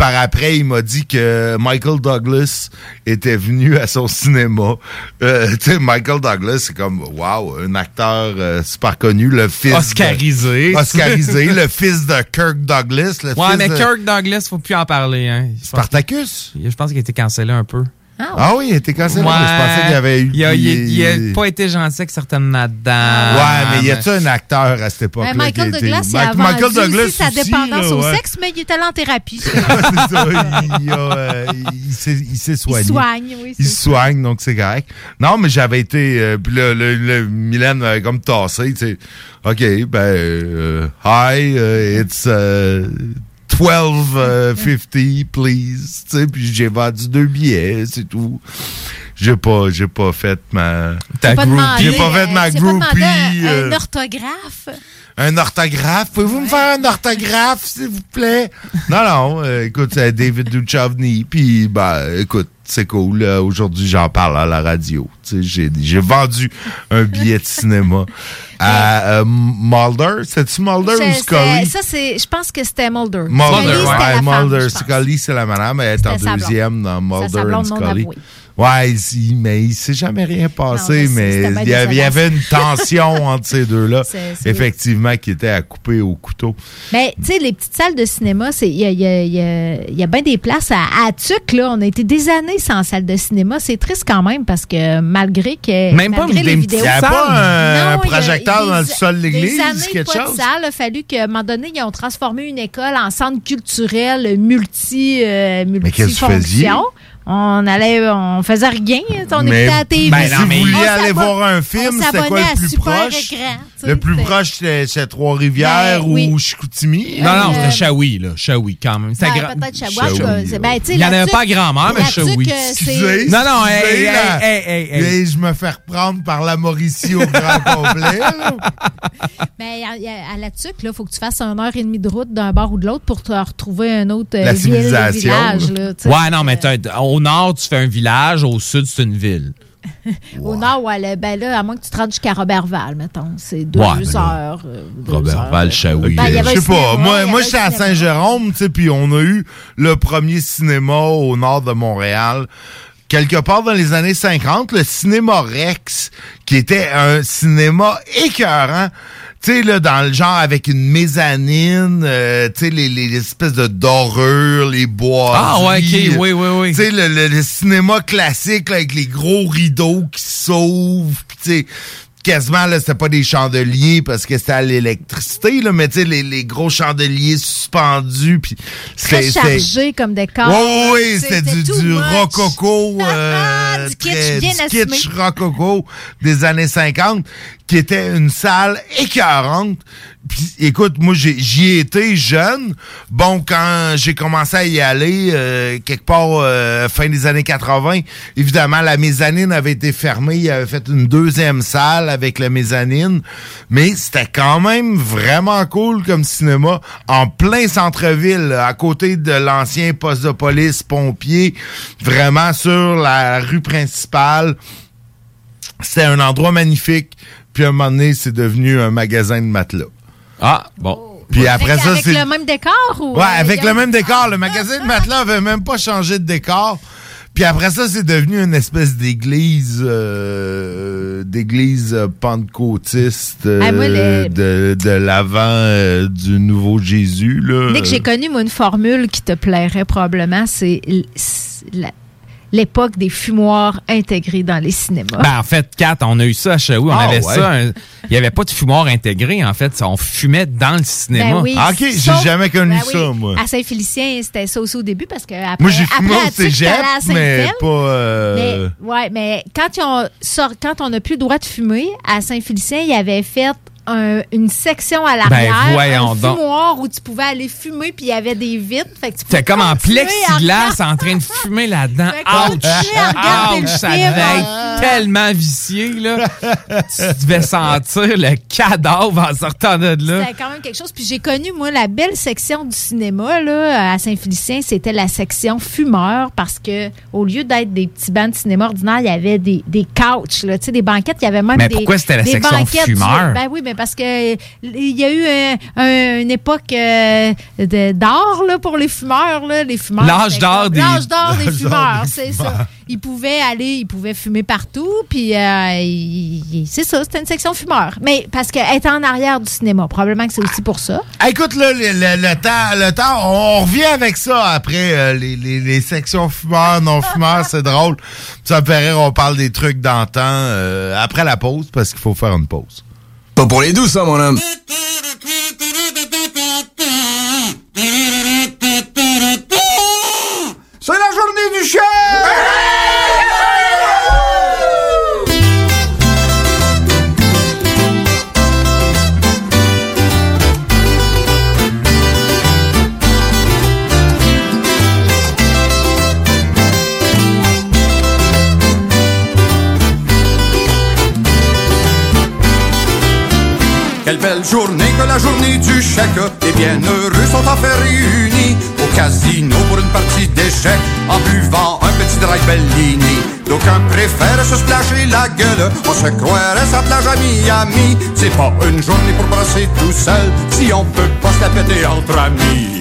par après, il m'a dit que Michael Douglas était venu à son cinéma. Euh, tu sais, Michael Douglas, c'est comme, wow, un acteur euh, super connu, le fils... de- Oscarisé. Oscarisé, le fils de Kirk Douglas. Le Ouais, fils mais de- Kirk Douglas, faut plus en parler. Hein. Spartacus? Je pense qu'il a été cancellé un peu. Ah oui, il était cancellé. mais Je pensais qu'il y avait eu... Il a, il- il- il a pas été gentil avec certaines madames. Ouais, mais y a-tu un acteur à cette époque-là? Ouais, Michael Douglas, il a Michael Douglas aussi sa dépendance là, au ouais. sexe, mais il est allé en thérapie. c'est ça, il, a, euh, il s'est il soigné. soigne, oui, Il se soigne, donc c'est correct. Non, mais j'avais été... euh, Puis là, le, le, Mylène m'avait comme tassé, tu sais. OK, ben... euh, hi, euh, it's... euh, 12,50, please. Tu sais, puis j'ai vendu deux billets, c'est tout. J'ai pas, j'ai pas fait ma. T'as pas demandé, J'ai pas fait euh, ma groupie. un, un euh, orthographe. un orthographe? Pouvez-vous me faire un orthographe, s'il vous plaît? Non, non. euh, écoute, c'est David Duchovny. Puis, bah, écoute, c'est cool. Aujourd'hui, j'en parle à la radio. J'ai vendu un billet de cinéma à euh, Mulder. C'est-tu Mulder ou Scully? c'est- Ça, c'est, je pense que c'était Mulder. Mulder, Scully, la femme, Mulder. Scully, c'est la madame. Elle est en deuxième dans Mulder non Scully. Ouais, il- mais il s'est jamais rien passé, mais il y, avait, une tension entre ces deux-là, effectivement, qui était à couper au couteau. Mais, tu sais, les petites salles de cinéma, c'est- il y a, il y a- il y a- il y a bien des places. À, à Tuc, là, on a été des années sans salle de cinéma. C'est triste quand même parce que malgré que. Même pas malgré des les petites vidéos. salles? Il y a pas un- un Non, a- projecteur dans le des- sol de l'église, Des quelque pas chose? de salle. Il a fallu qu'à un moment donné, ils ont transformé une école en centre culturel multi, euh, Mais On allait, on faisait rien. On Mais écoutait à la TV. ben, si vous vouliez On aller voir un film, c'était quoi le à plus super proche? écran, Le plus proche, c'était Trois-Rivières Ben, oui. ou Chicoutimi? Non, non, Euh, c'était Shawi, là. Shawi, quand même. C'était Ben, grand- peut-être c'est- ben, Il n'y en avait pas grand-mère, mais Shawi. euh, Non, non, hey, excusez, hey, là. hey, hey, hey. Et je me fais reprendre par la Mauricie au grand complet. Mais à, la tuque, il faut que tu fasses une heure et demie de route d'un bord ou de l'autre pour te retrouver un autre euh, La ville, civilisation, village. Ouais, non, mais t'as- au nord, tu fais un village, au sud, c'est une ville. Au nord, ouais, ben là, à moins que tu te rendes jusqu'à Robertval, mettons. C'est deux Ouais, heures. euh, deux Robert heures. Val, Shawi. Ben, Je sais pas. Moi, moi j'étais à. Saint-Jérôme, tu sais, puis on a eu le premier cinéma au nord de Montréal. Quelque part dans les années 50, le cinéma Rex, qui était un cinéma écœurant, tu sais, là, dans le genre avec une mezzanine, euh, tu sais, les, les espèces de dorures, les bois. Ah, ouais, ok, oui, oui, oui. Tu sais, le, le- le cinéma classique, là, avec les gros rideaux qui s'ouvrent, tu sais, quasiment, là, c'était pas des chandeliers parce que c'était à l'électricité, là, mais tu sais, les, les gros chandeliers suspendus, puis c'était- chargé comme décor. oui, oui, c'était du, du rococo, euh, Du kitsch bien du kitsch rococo des années 50, qui était une salle écœurante. Puis, écoute, moi, j'y ai été jeune. Bon, quand j'ai commencé à y aller, euh, quelque part euh, fin des années 80, évidemment, la mezzanine avait été fermée. Il avait fait une deuxième salle avec la mezzanine. Mais c'était quand même vraiment cool comme cinéma en plein centre-ville, à côté de l'ancien poste de police pompier, vraiment sur la rue principale. C'était un endroit magnifique. Puis à un moment donné, c'est devenu un magasin de matelas. Ah, bon. Puis après avec, ça, avec c'est... le même décor ou Ouais, euh, avec a- le même décor. Le magasin de matelas avait même pas changé de décor. Puis après ça, c'est devenu une espèce d'église, euh, d'église euh, pentecôtiste euh, Ah, moi, le- de, de l'avant euh, du nouveau Jésus. Là. Dès que j'ai connu, moi, une formule qui te plairait probablement, c'est la- l'époque des fumoirs intégrés dans les cinémas. Ben, en fait, Kat, on a eu ça à Shawi. On Ah, avait ouais. ça. Il n'y avait pas de fumoir intégré, en fait. On fumait dans le cinéma. Ben oui, Ah, ok, j'ai jamais connu ben ça, oui, moi. À Saint-Félicien, c'était ça aussi au début parce que après, Moi, j'ai fumé après, au cégep, mais pas... euh, Mais, ouais, mais quand, ils ont sort- quand on n'a plus le droit de fumer, à Saint-Félicien, ils avaient fait un- une section à l'arrière, Ben, voyons un donc. fumoir où tu pouvais aller fumer, puis il y avait des vitres. Fait que tu C'était pouvais comme en plexiglas en train de fumer là-dedans. Ouch! Ouch! Ça devait être tellement vicié, là. tu devais sentir le cadavre en sortant de là. C'était quand même quelque chose. Puis j'ai connu, moi, la belle section du cinéma là, à Saint-Félicien, c'était la section fumeur parce que au lieu d'être des petits bancs de cinéma ordinaires, il y avait des, des couches, là, tu sais, des banquettes. Il y avait même Mais des. pourquoi c'était la section fumeur? Ben oui, mais parce que il y a eu un- un- une époque euh, d'or pour les fumeurs. Là, les fumeurs L'âge d'or des- fumeurs, c'est fumeurs. ça. Ils pouvaient aller, ils pouvaient fumer partout, puis euh, c'est ça, c'était une section fumeur. Mais parce qu'elle était en arrière du cinéma, probablement que c'est aussi pour ça. Ah, Écoute, là, le, le- le temps, le temps, on revient avec ça après euh, les, les- les sections fumeurs, non-fumeurs, c'est drôle. Ça me fait rire, on parle des trucs d'antan euh, après la pause, parce qu'il faut faire une pause. Pas pour les douces, ça, mon homme. Journée que la journée du chèque. Les bienheureux sont en fait réunis au casino pour une partie d'échecs en buvant un petit dry Bellini. D'aucuns préfèrent se splasher la gueule. On se croirait sa plage à Miami. C'est pas une journée pour brasser tout seul si on peut pas se la péter entre amis.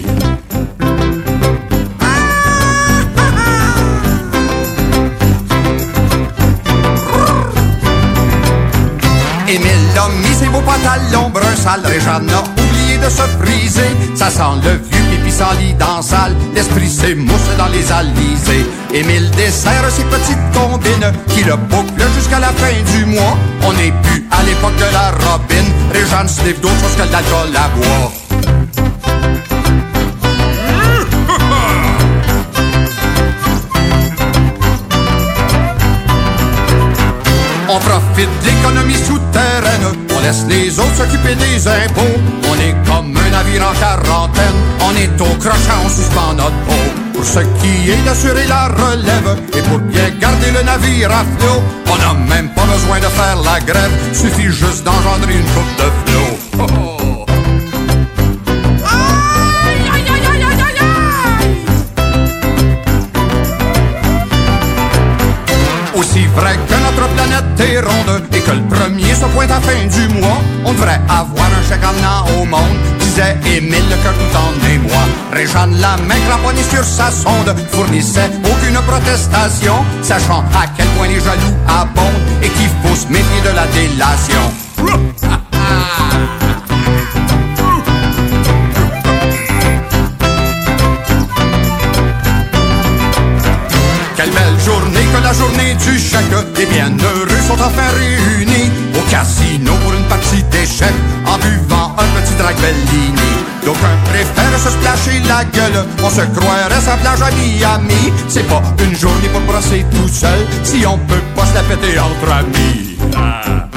Pantalons brun sale. A oublié de se friser. Ça sent le vieux pipi sans lit dans salle. L'esprit s'émousse dans les alizés. Émile dessert ses petites combines qui le bouclent jusqu'à la fin du mois. On n'est plus à l'époque de la robine. Réjeanne sniffe d'autres choses que de l'alcool à boire. On profite de l'économie souterraine, on laisse les autres s'occuper des impôts. On est comme un navire en quarantaine, on est au crochet, on suspend notre peau. Pour ce qui est d'assurer la relève et pour bien garder le navire à flot, on n'a même pas besoin de faire la grève, suffit juste d'engendrer une coupe de flot. Aussi vrai que notre planète est ronde et que le premier se pointe à fin du mois, on devrait avoir un chèque amenant au monde, disait Émile le cœur tout en émoi. Réjeanne la main cramponnée sur sa sonde, fournissait aucune protestation, sachant à quel point les jaloux abondent et qu'il faut se méfier de la délation. La journée du chèque Les bienheureux sont enfin réunis Au casino pour une partie d'échecs En buvant un petit drag Bellini. D'aucuns préfèrent se splasher la gueule On se croirait sa plage à Miami. C'est pas une journée pour brasser tout seul Si on peut pas se la péter entre amis. Ah,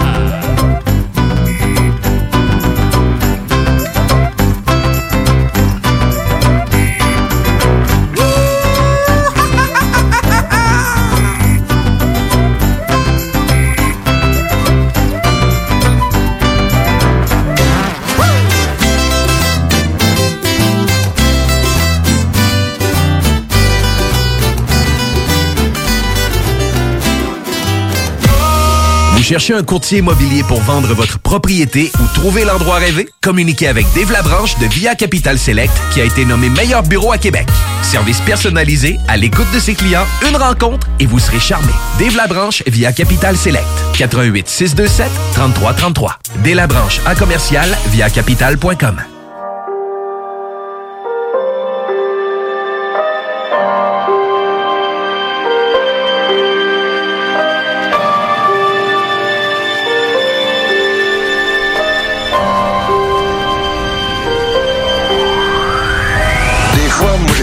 Vous cherchez un courtier immobilier pour vendre votre propriété ou trouver l'endroit rêvé? Communiquez avec Dave Labranche de Via Capital Select qui a été nommé meilleur bureau à Québec. Service personnalisé, à l'écoute de ses clients, une rencontre et vous serez charmé. Dave Labranche via Capital Select. 88 627 3333. Dave Labranche à commercial via capital.com.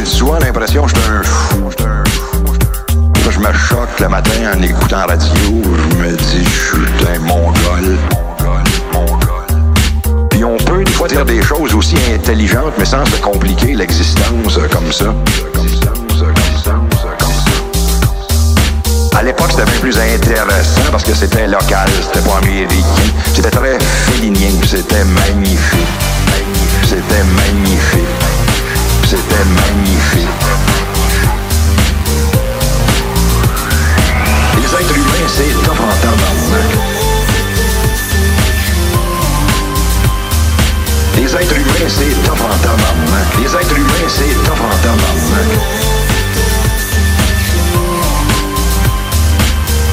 souvent l'impression que je suis un fou. Là, je me choque le matin en écoutant radio. Je me dis, je suis un mongol. Puis on peut des fois dire des choses aussi intelligentes, mais sans se compliquer l'existence comme ça. À l'époque, c'était bien plus intéressant parce que c'était local, c'était pas américain. C'était très félinien, c'était magnifique. C'était magnifique. Magnifique. Les êtres humains, c'est tabarnak. Les êtres humains, c'est tabarnak. Les êtres humains, c'est tabarnak.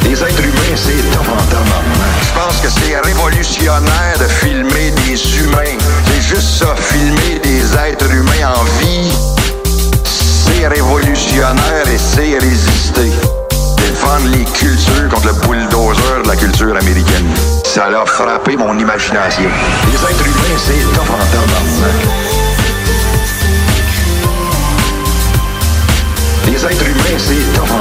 Les êtres humains, c'est tabarnak. Je pense que c'est révolutionnaire de filmer des humains. Juste ça, filmer des êtres humains en vie. C'est révolutionnaire et c'est résister. Défendre les cultures contre le bulldozer de la culture américaine. Ça l'a frappé mon imagination. Les êtres humains, c'est top en. Les êtres humains, c'est top en.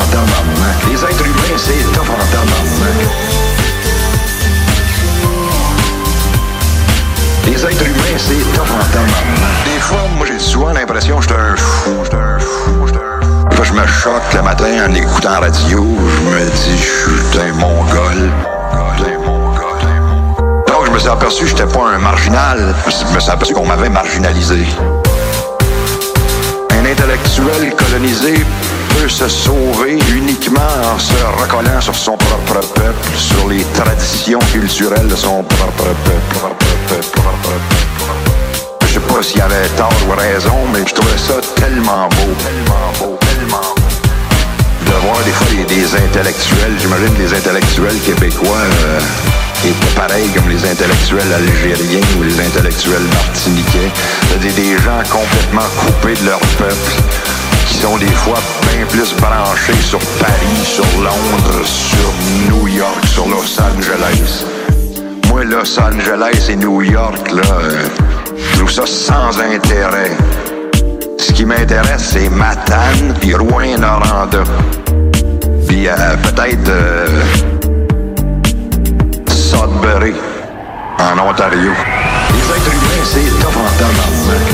Les êtres humains, c'est top en. Les êtres humains, c'est top en tabarnak. Des fois, moi, j'ai souvent l'impression que je suis un fou. un fou. un fou. Je me choque le matin en écoutant la radio. Je me dis, je suis un mongol. Donc, je me suis aperçu que j'étais pas un marginal. Je me suis aperçu qu'on m'avait marginalisé. Un intellectuel colonisé peut se sauver uniquement en se recollant sur son propre peuple, sur les traditions culturelles de son propre peuple. Je sais pas s'il avait tort ou raison, mais je trouvais ça tellement beau, tellement beau, tellement beau. De voir des fois des, des intellectuels, j'imagine les intellectuels québécois euh, étaient pareils comme les intellectuels algériens ou les intellectuels martiniquais. C'est-à-dire des gens complètement coupés de leur peuple, qui sont des fois bien plus branchés sur Paris, sur Londres, sur New York, sur Los Angeles. Moi, Los Angeles et New York, là, je trouve ça sans intérêt. Ce qui m'intéresse, c'est Matane puis Rouen-Noranda. Puis euh, peut-être euh, Sudbury, en Ontario. Les êtres humains, c'est tough en tabarnak.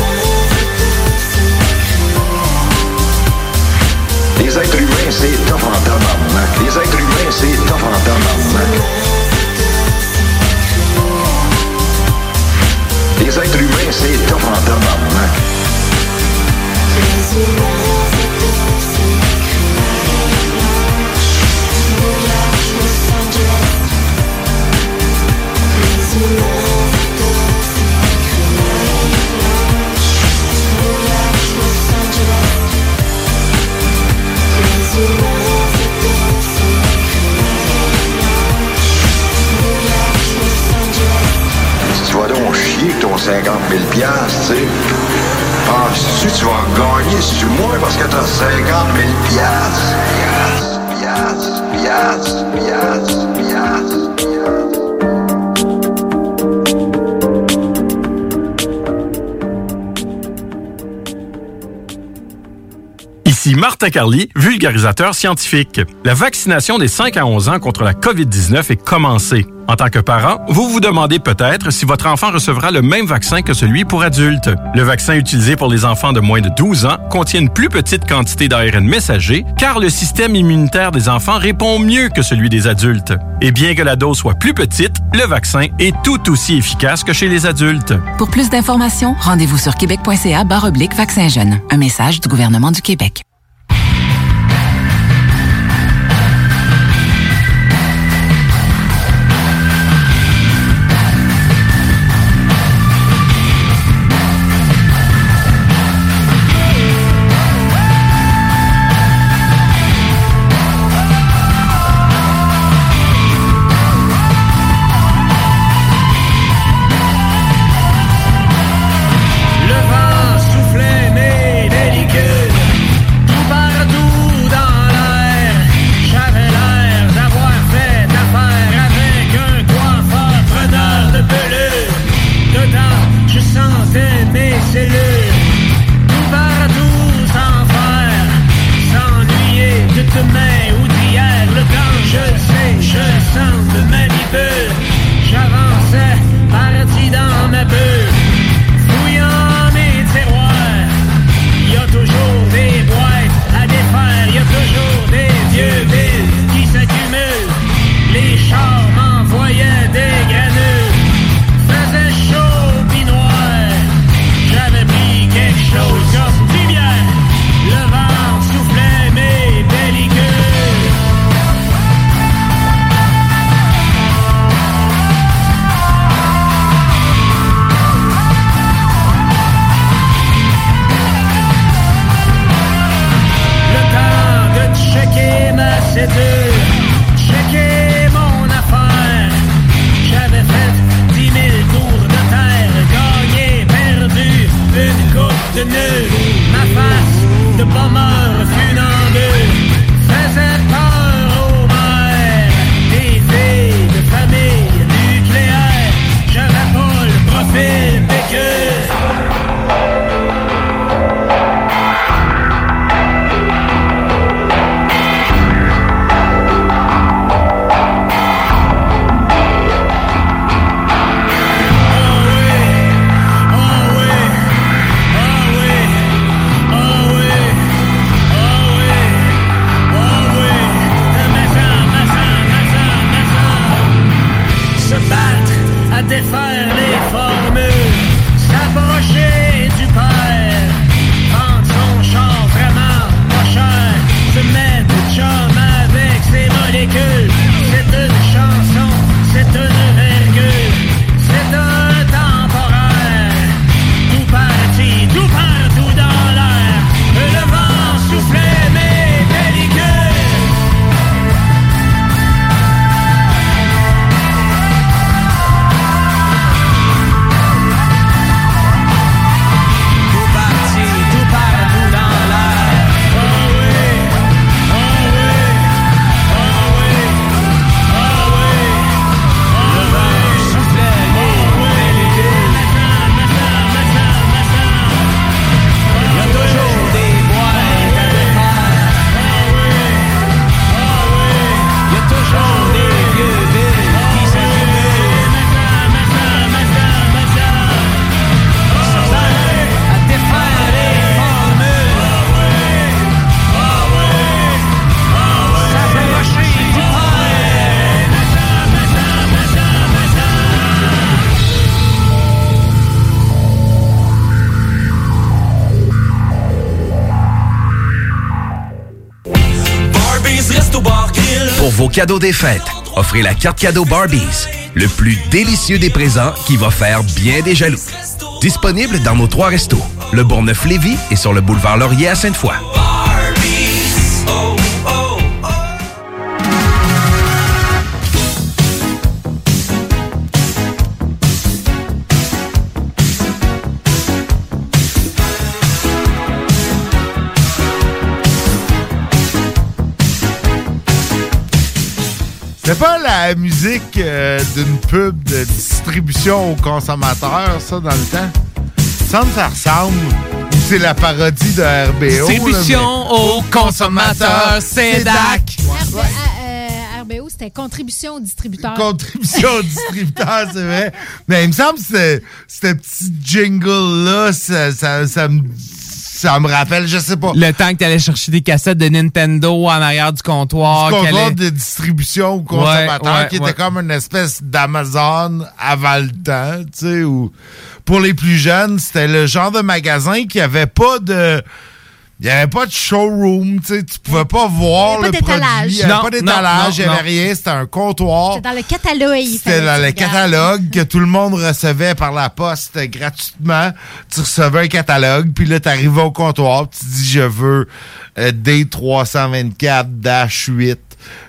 Les êtres humains, c'est tough en tabarnak. Les êtres humains, c'est tough en tabarnak. Les êtres humains, c'est tough en que ton 50 000 piastres, tu sais. Penses-tu que tu vas gagner sur moi parce que t'as 50 000 piastres? Piastres, piastres, piastres, piastres, piastres. Ici Martin Carly, vulgarisateur scientifique. La vaccination des 5 à 11 ans contre la COVID-19 est commencée. En tant que parent, vous vous demandez peut-être si votre enfant recevra le même vaccin que celui pour adultes. Le vaccin utilisé pour les enfants de moins de 12 ans contient une plus petite quantité d'ARN messager car le système immunitaire des enfants répond mieux que celui des adultes. Et bien que la dose soit plus petite, le vaccin est tout aussi efficace que chez les adultes. Pour plus d'informations, rendez-vous sur québec.ca barre oblique vaccin jeune. Un message du gouvernement du Québec. Cadeaux des fêtes, offrez la carte cadeau Barbies, le plus délicieux des présents qui va faire bien des jaloux. Disponible dans nos trois restos, le Bourgneuf-Lévis et sur le boulevard Laurier à Sainte-Foy. C'est pas la musique euh, d'une pub de distribution aux consommateurs, ça, dans le temps? Ça me ça ressemble. Ou c'est la parodie de RBO. là, Distribution mais- aux consommateurs, c'est DAC. RB- euh, RBO, c'était contribution au distributeur. Contribution au distributeur, c'est vrai. Mais il me semble que ce ce petit jingle-là, ça, ça, ça me, ça me rappelle, je sais pas. Le temps que tu allais chercher des cassettes de Nintendo en arrière du comptoir. du contrôle est- de distribution Ouais, ouais, qui était comme une espèce d'Amazon avant le temps, tu sais, où pour les plus jeunes, c'était le genre de magasin qui avait pas de il n'y avait pas de showroom, tu sais, tu pouvais pas voir Il y avait le pas d'étalage. produit, il n'y avait Non, pas d'étalage, non, il n'y avait non. rien, c'était un comptoir. C'était dans le catalogue. C'était dans que le catalogue que tout le monde recevait par la poste gratuitement. Tu recevais un catalogue, puis là, tu arrivais au comptoir, puis tu dis je veux euh, D324-8.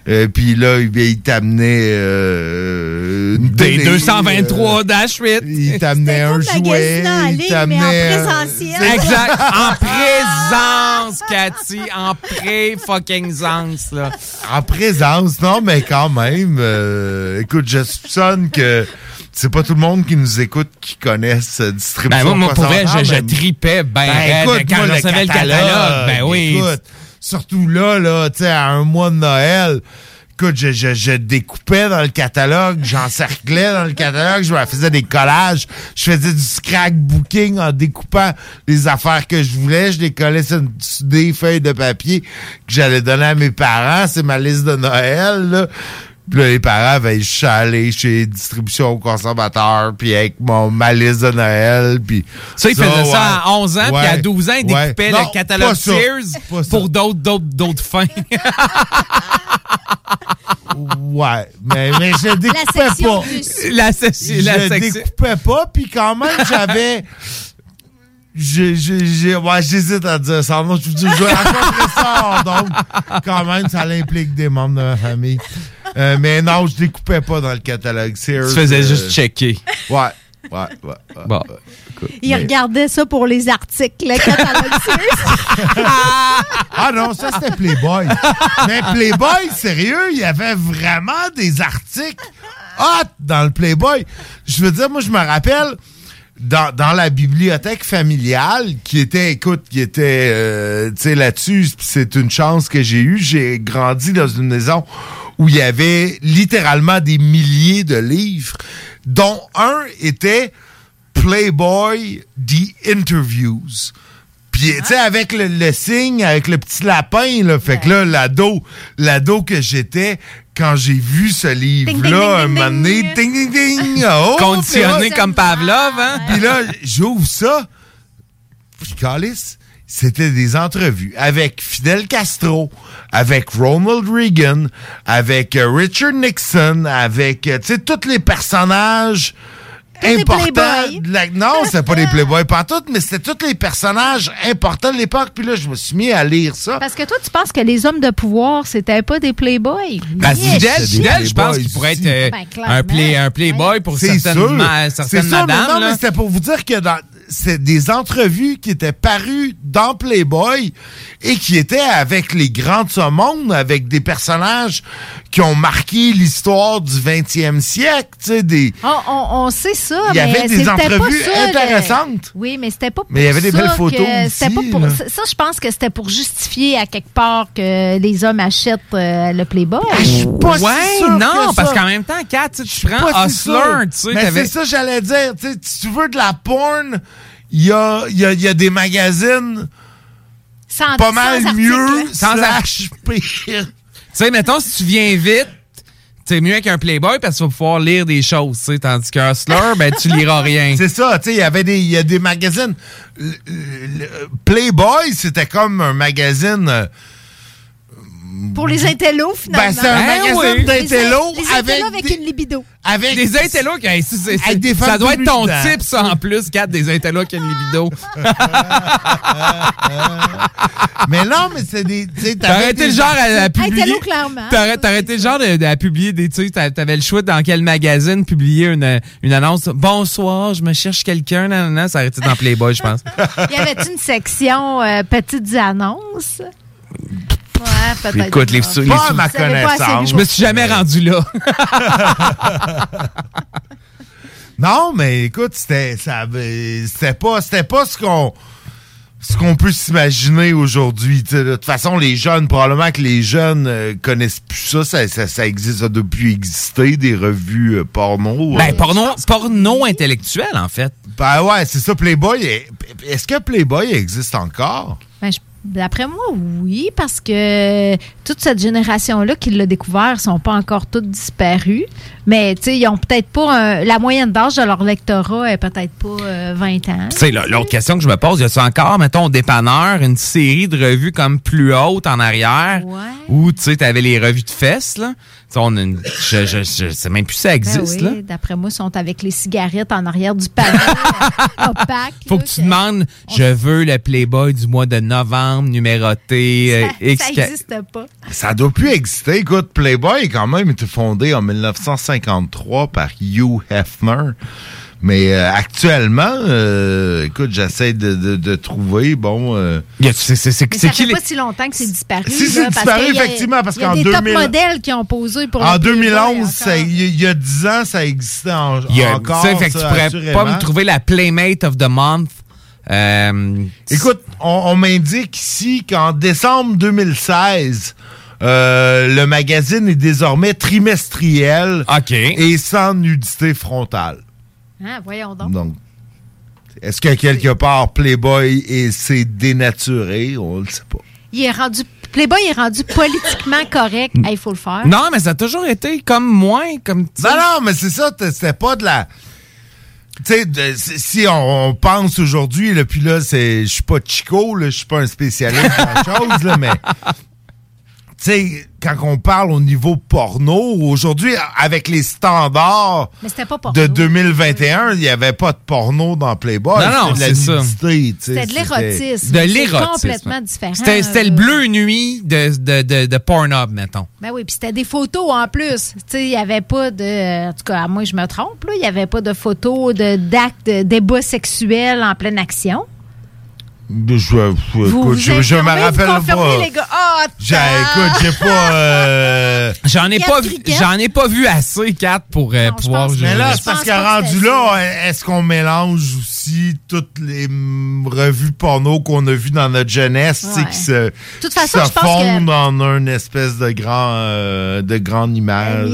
Euh, puis là, il, il t'amenait euh, Des télé, 223 euh, dash 8. il t'amenait un jouet. il t'amenait, en euh, présentiel. Exact. En présence, Cathy. En pré-fucking-zance, là. En présence, non, mais quand même. euh, écoute, je soupçonne que c'est pas tout le monde qui nous écoute qui connaisse euh, distribution. Ben, moi, moi, pour vrai, je, je tripais ben, Ben, écoute, quand moi, je recevais le catalogue. Ben oui. Écoute, surtout là, là, tu sais, à un mois de Noël, écoute, je, je, je découpais dans le catalogue, j'encerclais dans le catalogue, je faisais des collages, je faisais du scrapbooking en découpant les affaires que je voulais, je les collais sur, sur des feuilles de papier que j'allais donner à mes parents, c'est ma liste de Noël, là. Puis là, les parents, suis allé chez Distribution aux consommateurs, puis avec mon, ma liste de Noël, puis... Ça, il faisait ça ouais. à 11 ans, puis à Ouais. 12 ans, il Ouais. découpait Non, le catalogue ça. Sears ça. pour d'autres, d'autres, d'autres fins. Ouais, mais, mais je découpais section pas. plus. La, section- la je découpais pas, puis quand même, j'avais... Ouais, j'hésite à dire ça. Non, je vous dis, je vais ça, donc, quand même, ça implique des membres de ma famille. Euh, mais non, je découpais pas dans le catalogue Sears. Tu faisais euh, juste checker. Ouais, ouais, ouais. ouais, Bon. ouais. Écoute, Il mais- regardait ça pour les articles, le catalogue Sears. Ah non, ça c'était Playboy. Mais Playboy, sérieux, il y avait vraiment des articles hot dans le Playboy. Je veux dire, moi, je me rappelle dans, dans la bibliothèque familiale qui était, écoute, qui était, euh, tu sais, là-dessus, c'est une chance que j'ai eue. J'ai grandi dans une maison où il y avait littéralement des milliers de livres, dont un était Playboy The Interviews. Puis, tu sais, avec le, le signe, avec le petit lapin, là, fait que là, l'ado, l'ado que j'étais, quand j'ai vu ce livre-là, un moment donné, ding, ding, ding, oh, Conditionné comme Pavlov, hein? Puis là, j'ouvre ça, puis calisse, c'était des entrevues avec Fidel Castro, avec Ronald Reagan, avec euh, Richard Nixon, avec, euh, tu sais, tous les personnages playboys. de la- Non, c'était pas des playboys partout, mais c'était tous les personnages importants de l'époque. Puis là, je me suis mis à lire ça. Parce que toi, tu penses que les hommes de pouvoir, c'était pas des playboys? Ben. Fidel, Fidel, je pense qu'il pourrait être euh, Ben, un, play, un playboy pour certaines, ma- C'est certaines mais madames. non, mais là. c'était pour vous dire que dans, c'est des entrevues qui étaient parues dans Playboy et qui étaient avec les grands de ce monde, avec des personnages qui ont marqué l'histoire du 20e siècle, tu sais, des... On, on- on sait ça, Il y avait mais des c'était pas entrevues ça, le- intéressantes. Oui, mais c'était pas pour Mais il y avait des belles photos aussi, pas pour- ça, je pense que c'était pour justifier à quelque part que les hommes achètent euh, le Playboy. pas si ouais, sûr non, que parce ça. qu'en même temps, Kat, tu prends pas si Hustler, tu sais, Mais c'est ça, j'allais dire. Tu sais, si tu veux de la porn, il y a, y, a, y a des magazines Sans- pas mal mieux, Sans slash pire. Tu sais, mettons, si tu viens vite, c'est mieux qu'un Playboy parce que tu vas pouvoir lire des choses, tu sais, tandis qu'un Hustler, ben, tu liras rien. C'est ça, tu sais, il y avait des, il y a des magazines. Le- le- Playboy, c'était comme un magazine euh, Pour les intellos, finalement. Ben, c'est un magasin oui. d'intellos Les avec, une libido. avec Des intellos qui hey, c'est- c'est- Avec des ça doit être ton type, ça, en plus, 4 des intellos qui ont une libido. Mais non, mais c'est des. été des- le genre à, à publier. Intello, clairement. T'aurais, t'aurais été le genre de- de- à publier des. Tu t'avais le choix dans quel magazine publier une, une annonce. Bonsoir, je me cherche quelqu'un. Non, ça aurait été dans Playboy, je pense. Y avait-tu une section euh, petites annonces? Ouais, peut-être. Écoute, les, pas. les- Pas à ma connaissance. je me suis jamais rendu là. Non, mais écoute, c'était ça avait- c'était pas c'était pas ce qu'on ce qu'on peut s'imaginer aujourd'hui. De toute façon, les jeunes, probablement que les jeunes euh, connaissent plus ça. Ça, ça, ça existe, ça plus exister, des revues euh, porno. Ben, porno, porno intellectuel, en fait. Ben ouais, c'est ça, Playboy. est- Est-ce que Playboy existe encore? Ben, je- D'après moi, oui, parce que toute cette génération-là qui l'a découvert sont pas encore toutes disparues. Mais, tu sais, ils ont peut-être pas. un- la moyenne d'âge de leur lectorat est peut-être pas euh, 20 ans. Tu sais, là, l'autre question que je me pose, y a-tu encore, mettons, au dépanneur, une série de revues comme plus hautes en arrière, où, tu sais, t'avais les revues de fesses, là? On a une- je, je, je sais même plus si ça Ben existe, oui, là. D'après moi, ils sont avec les cigarettes en arrière du panier euh, opaque. Faut là, que tu demandes, je veux le Playboy du mois de novembre, numéroté, euh, X. Ça n'existe pas. Ça doit plus exister. Écoute, Playboy, quand même, été fondé en 1953 par Hugh Hefner. Mais euh, actuellement, euh, écoute, j'essaie de, de- de trouver, bon... euh, Mais ça fait pas si longtemps que c'est disparu. Si, c'est disparu, effectivement, parce il y a qu'en des 2000 top modèles qui ont posé pour en le Playboy 2011, encore. ça- il y, a- il y a 10 ans, ça existait en- Il y a- encore. tu sais, fait que tu pourrais assurément. pas me trouver la Playmate of the Month. Euh, Écoute, on, on m'indique ici qu'en décembre 2016, euh, le magazine est désormais trimestriel et sans nudité frontale. Hein, voyons donc. Donc, est-ce que quelque part Playboy et s'est dénaturé? On le sait pas. Il est rendu. Playboy est rendu politiquement correct. Il faut le faire. Non, mais ça a toujours été comme moins, comme. tu sais. Non, non, mais c'est ça, c'était pas de la. Tu sais, si si on, on pense aujourd'hui, là, puis là, c'est, je suis pas Chico, là, je suis pas un spécialiste de la chose, là, mais tu sais, quand on parle au niveau porno, aujourd'hui, avec les standards Mais c'était pas porno. de 2021, il n'y avait pas de porno dans Playboy. Non, non, C'était de c'est ça. la nudité, tu sais, C'était de l'érotisme. De l'érotisme. complètement différent. C'était, le bleu nuit de, de, de, de Pornhub, mettons. Ben oui, puis c'était des photos en plus. Tu sais, il n'y avait pas de. En tout cas, à moi, je me trompe, là. Il n'y avait pas de photos de, d'actes, de débats sexuels en pleine action. Je, je, écoute, je, je me rappelle vous pas. les gars. Ah, J'ai- écoute, j'ai pas. euh, J'en ai Quatre pas j'en ai pas vu assez, Kat, pour euh, pouvoir Mais là, c'est parce qu'à rendu là, est-ce qu'on mélange aussi toutes les mm, revues porno qu'on a vues dans notre jeunesse, tu sais, Ouais. qui se, toute qui façon, se je pense fondent que- en une espèce de grand, euh, de grande image?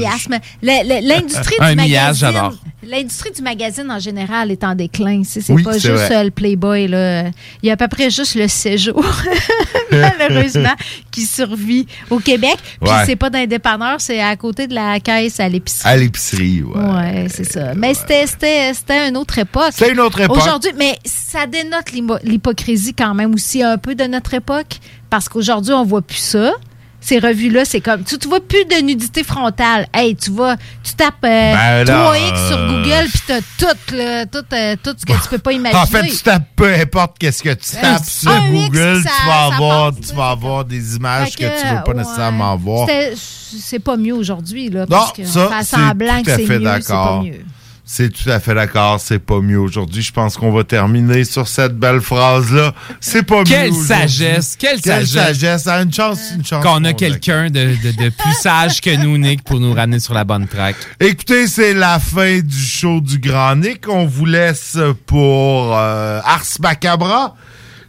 L'industrie Un du miasme, magazine. j'adore. L'industrie du magazine en général est en déclin. C'est c'est Oui, pas juste vrai. euh, le Playboy. Là. Il y a à peu près juste le séjour, malheureusement, qui survit au Québec. Puis Ouais. c'est pas dans les dépanneurs, c'est à côté de la caisse à l'épicerie. À l'épicerie, ouais. Ouais, c'est ça. Mais c'était- c'était c'était une autre époque. C'est une autre époque. Aujourd'hui, mais ça dénote l'hypocrisie quand même aussi un peu de notre époque, parce qu'aujourd'hui, on voit plus ça. Ces revues-là, c'est comme. Tu, tu vois plus de nudité frontale. Hey, tu vas. Tu tapes euh, Ben là, 3X sur euh, Google, puis t'as tout, euh, tout ce que tu peux pas imaginer. En fait, tu tapes peu importe qu'est-ce que tu tapes sur Google, ça- tu vas avoir, passe, tu vas avoir des images Fait que, tu veux pas ouais. nécessairement voir. C'est pas mieux aujourd'hui, là. Non, Parce que ça, faire semblant que c'est mieux, c'est pas d'accord. mieux. C'est tout à fait d'accord, c'est pas mieux aujourd'hui. Je pense qu'on va terminer sur cette belle phrase-là. C'est pas Quelle mieux aujourd'hui. sagesse, quelle sagesse. sagesse. Ah, une chance, une chance. Qu'on a quelqu'un de, de, de plus sage que nous, Nick, pour nous ramener sur la bonne track. Écoutez, c'est la fin du show du Grand Nick. On vous laisse pour euh, Ars Macabra,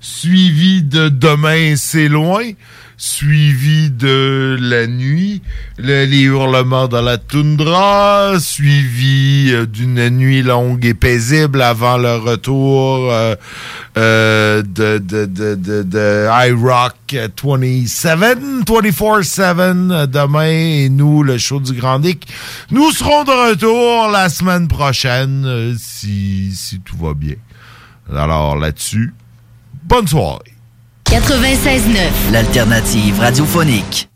suivi de Demain c'est loin, suivi de La nuit, le- les hurlements dans la toundra, suivi euh, d'une nuit longue et paisible avant le retour euh, euh, de, de, de, de, de iRock 27, 24-7 euh, demain et nous, le show du Grand Nick. Nous serons de retour la semaine prochaine euh, si, si tout va bien. Alors là-dessus, bonne soirée. 96.9, l'alternative radiophonique.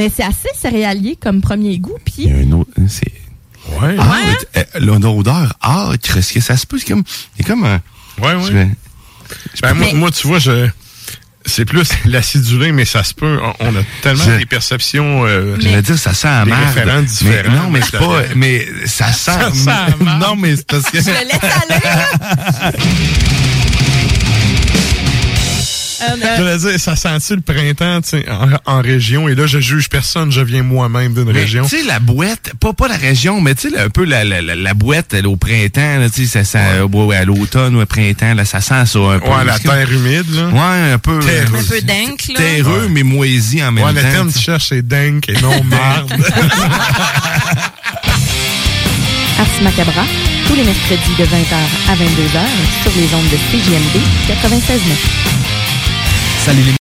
Mais c'est assez céréalier comme premier goût. Puis Il y a un autre. C'est. Ouais. Ah, mais t- euh, l'odeur âcre, est-ce que ça se peut? C'est comme. A comme un. Ouais, ouais. Je Ben, moi, moi, tu vois, je. C'est plus l'acidulé, mais ça se peut. On a tellement Je- des perceptions. Euh, J'allais dire, ça sent merde. référents Mais différents. non, mais c'est pas. Mais ça sent. Ça sent non, mais c'est parce que. Je le laisse aller. Je voulais dire, ça sent-tu le printemps tu sais, en, en région? Et là, je juge personne, je viens moi-même d'une région. Tu sais, la boîte, pas, pas la région, mais tu sais, un peu la, la, la, la boîte là, au printemps, là, tu sais, ça sent, ouais, à l'automne ou au printemps, là, ça sent ça un peu. Ouais, la terre humide, là. Ouais, un peu. Terreux. Un peu dingue, là. Terreux, mais moisi en même Ouais, temps. le terme que tu cherches, c'est dingue et non marde. Ars Macabra, tous les mercredis de 20h à 22h sur les ondes de CJMD 96.9. Salut les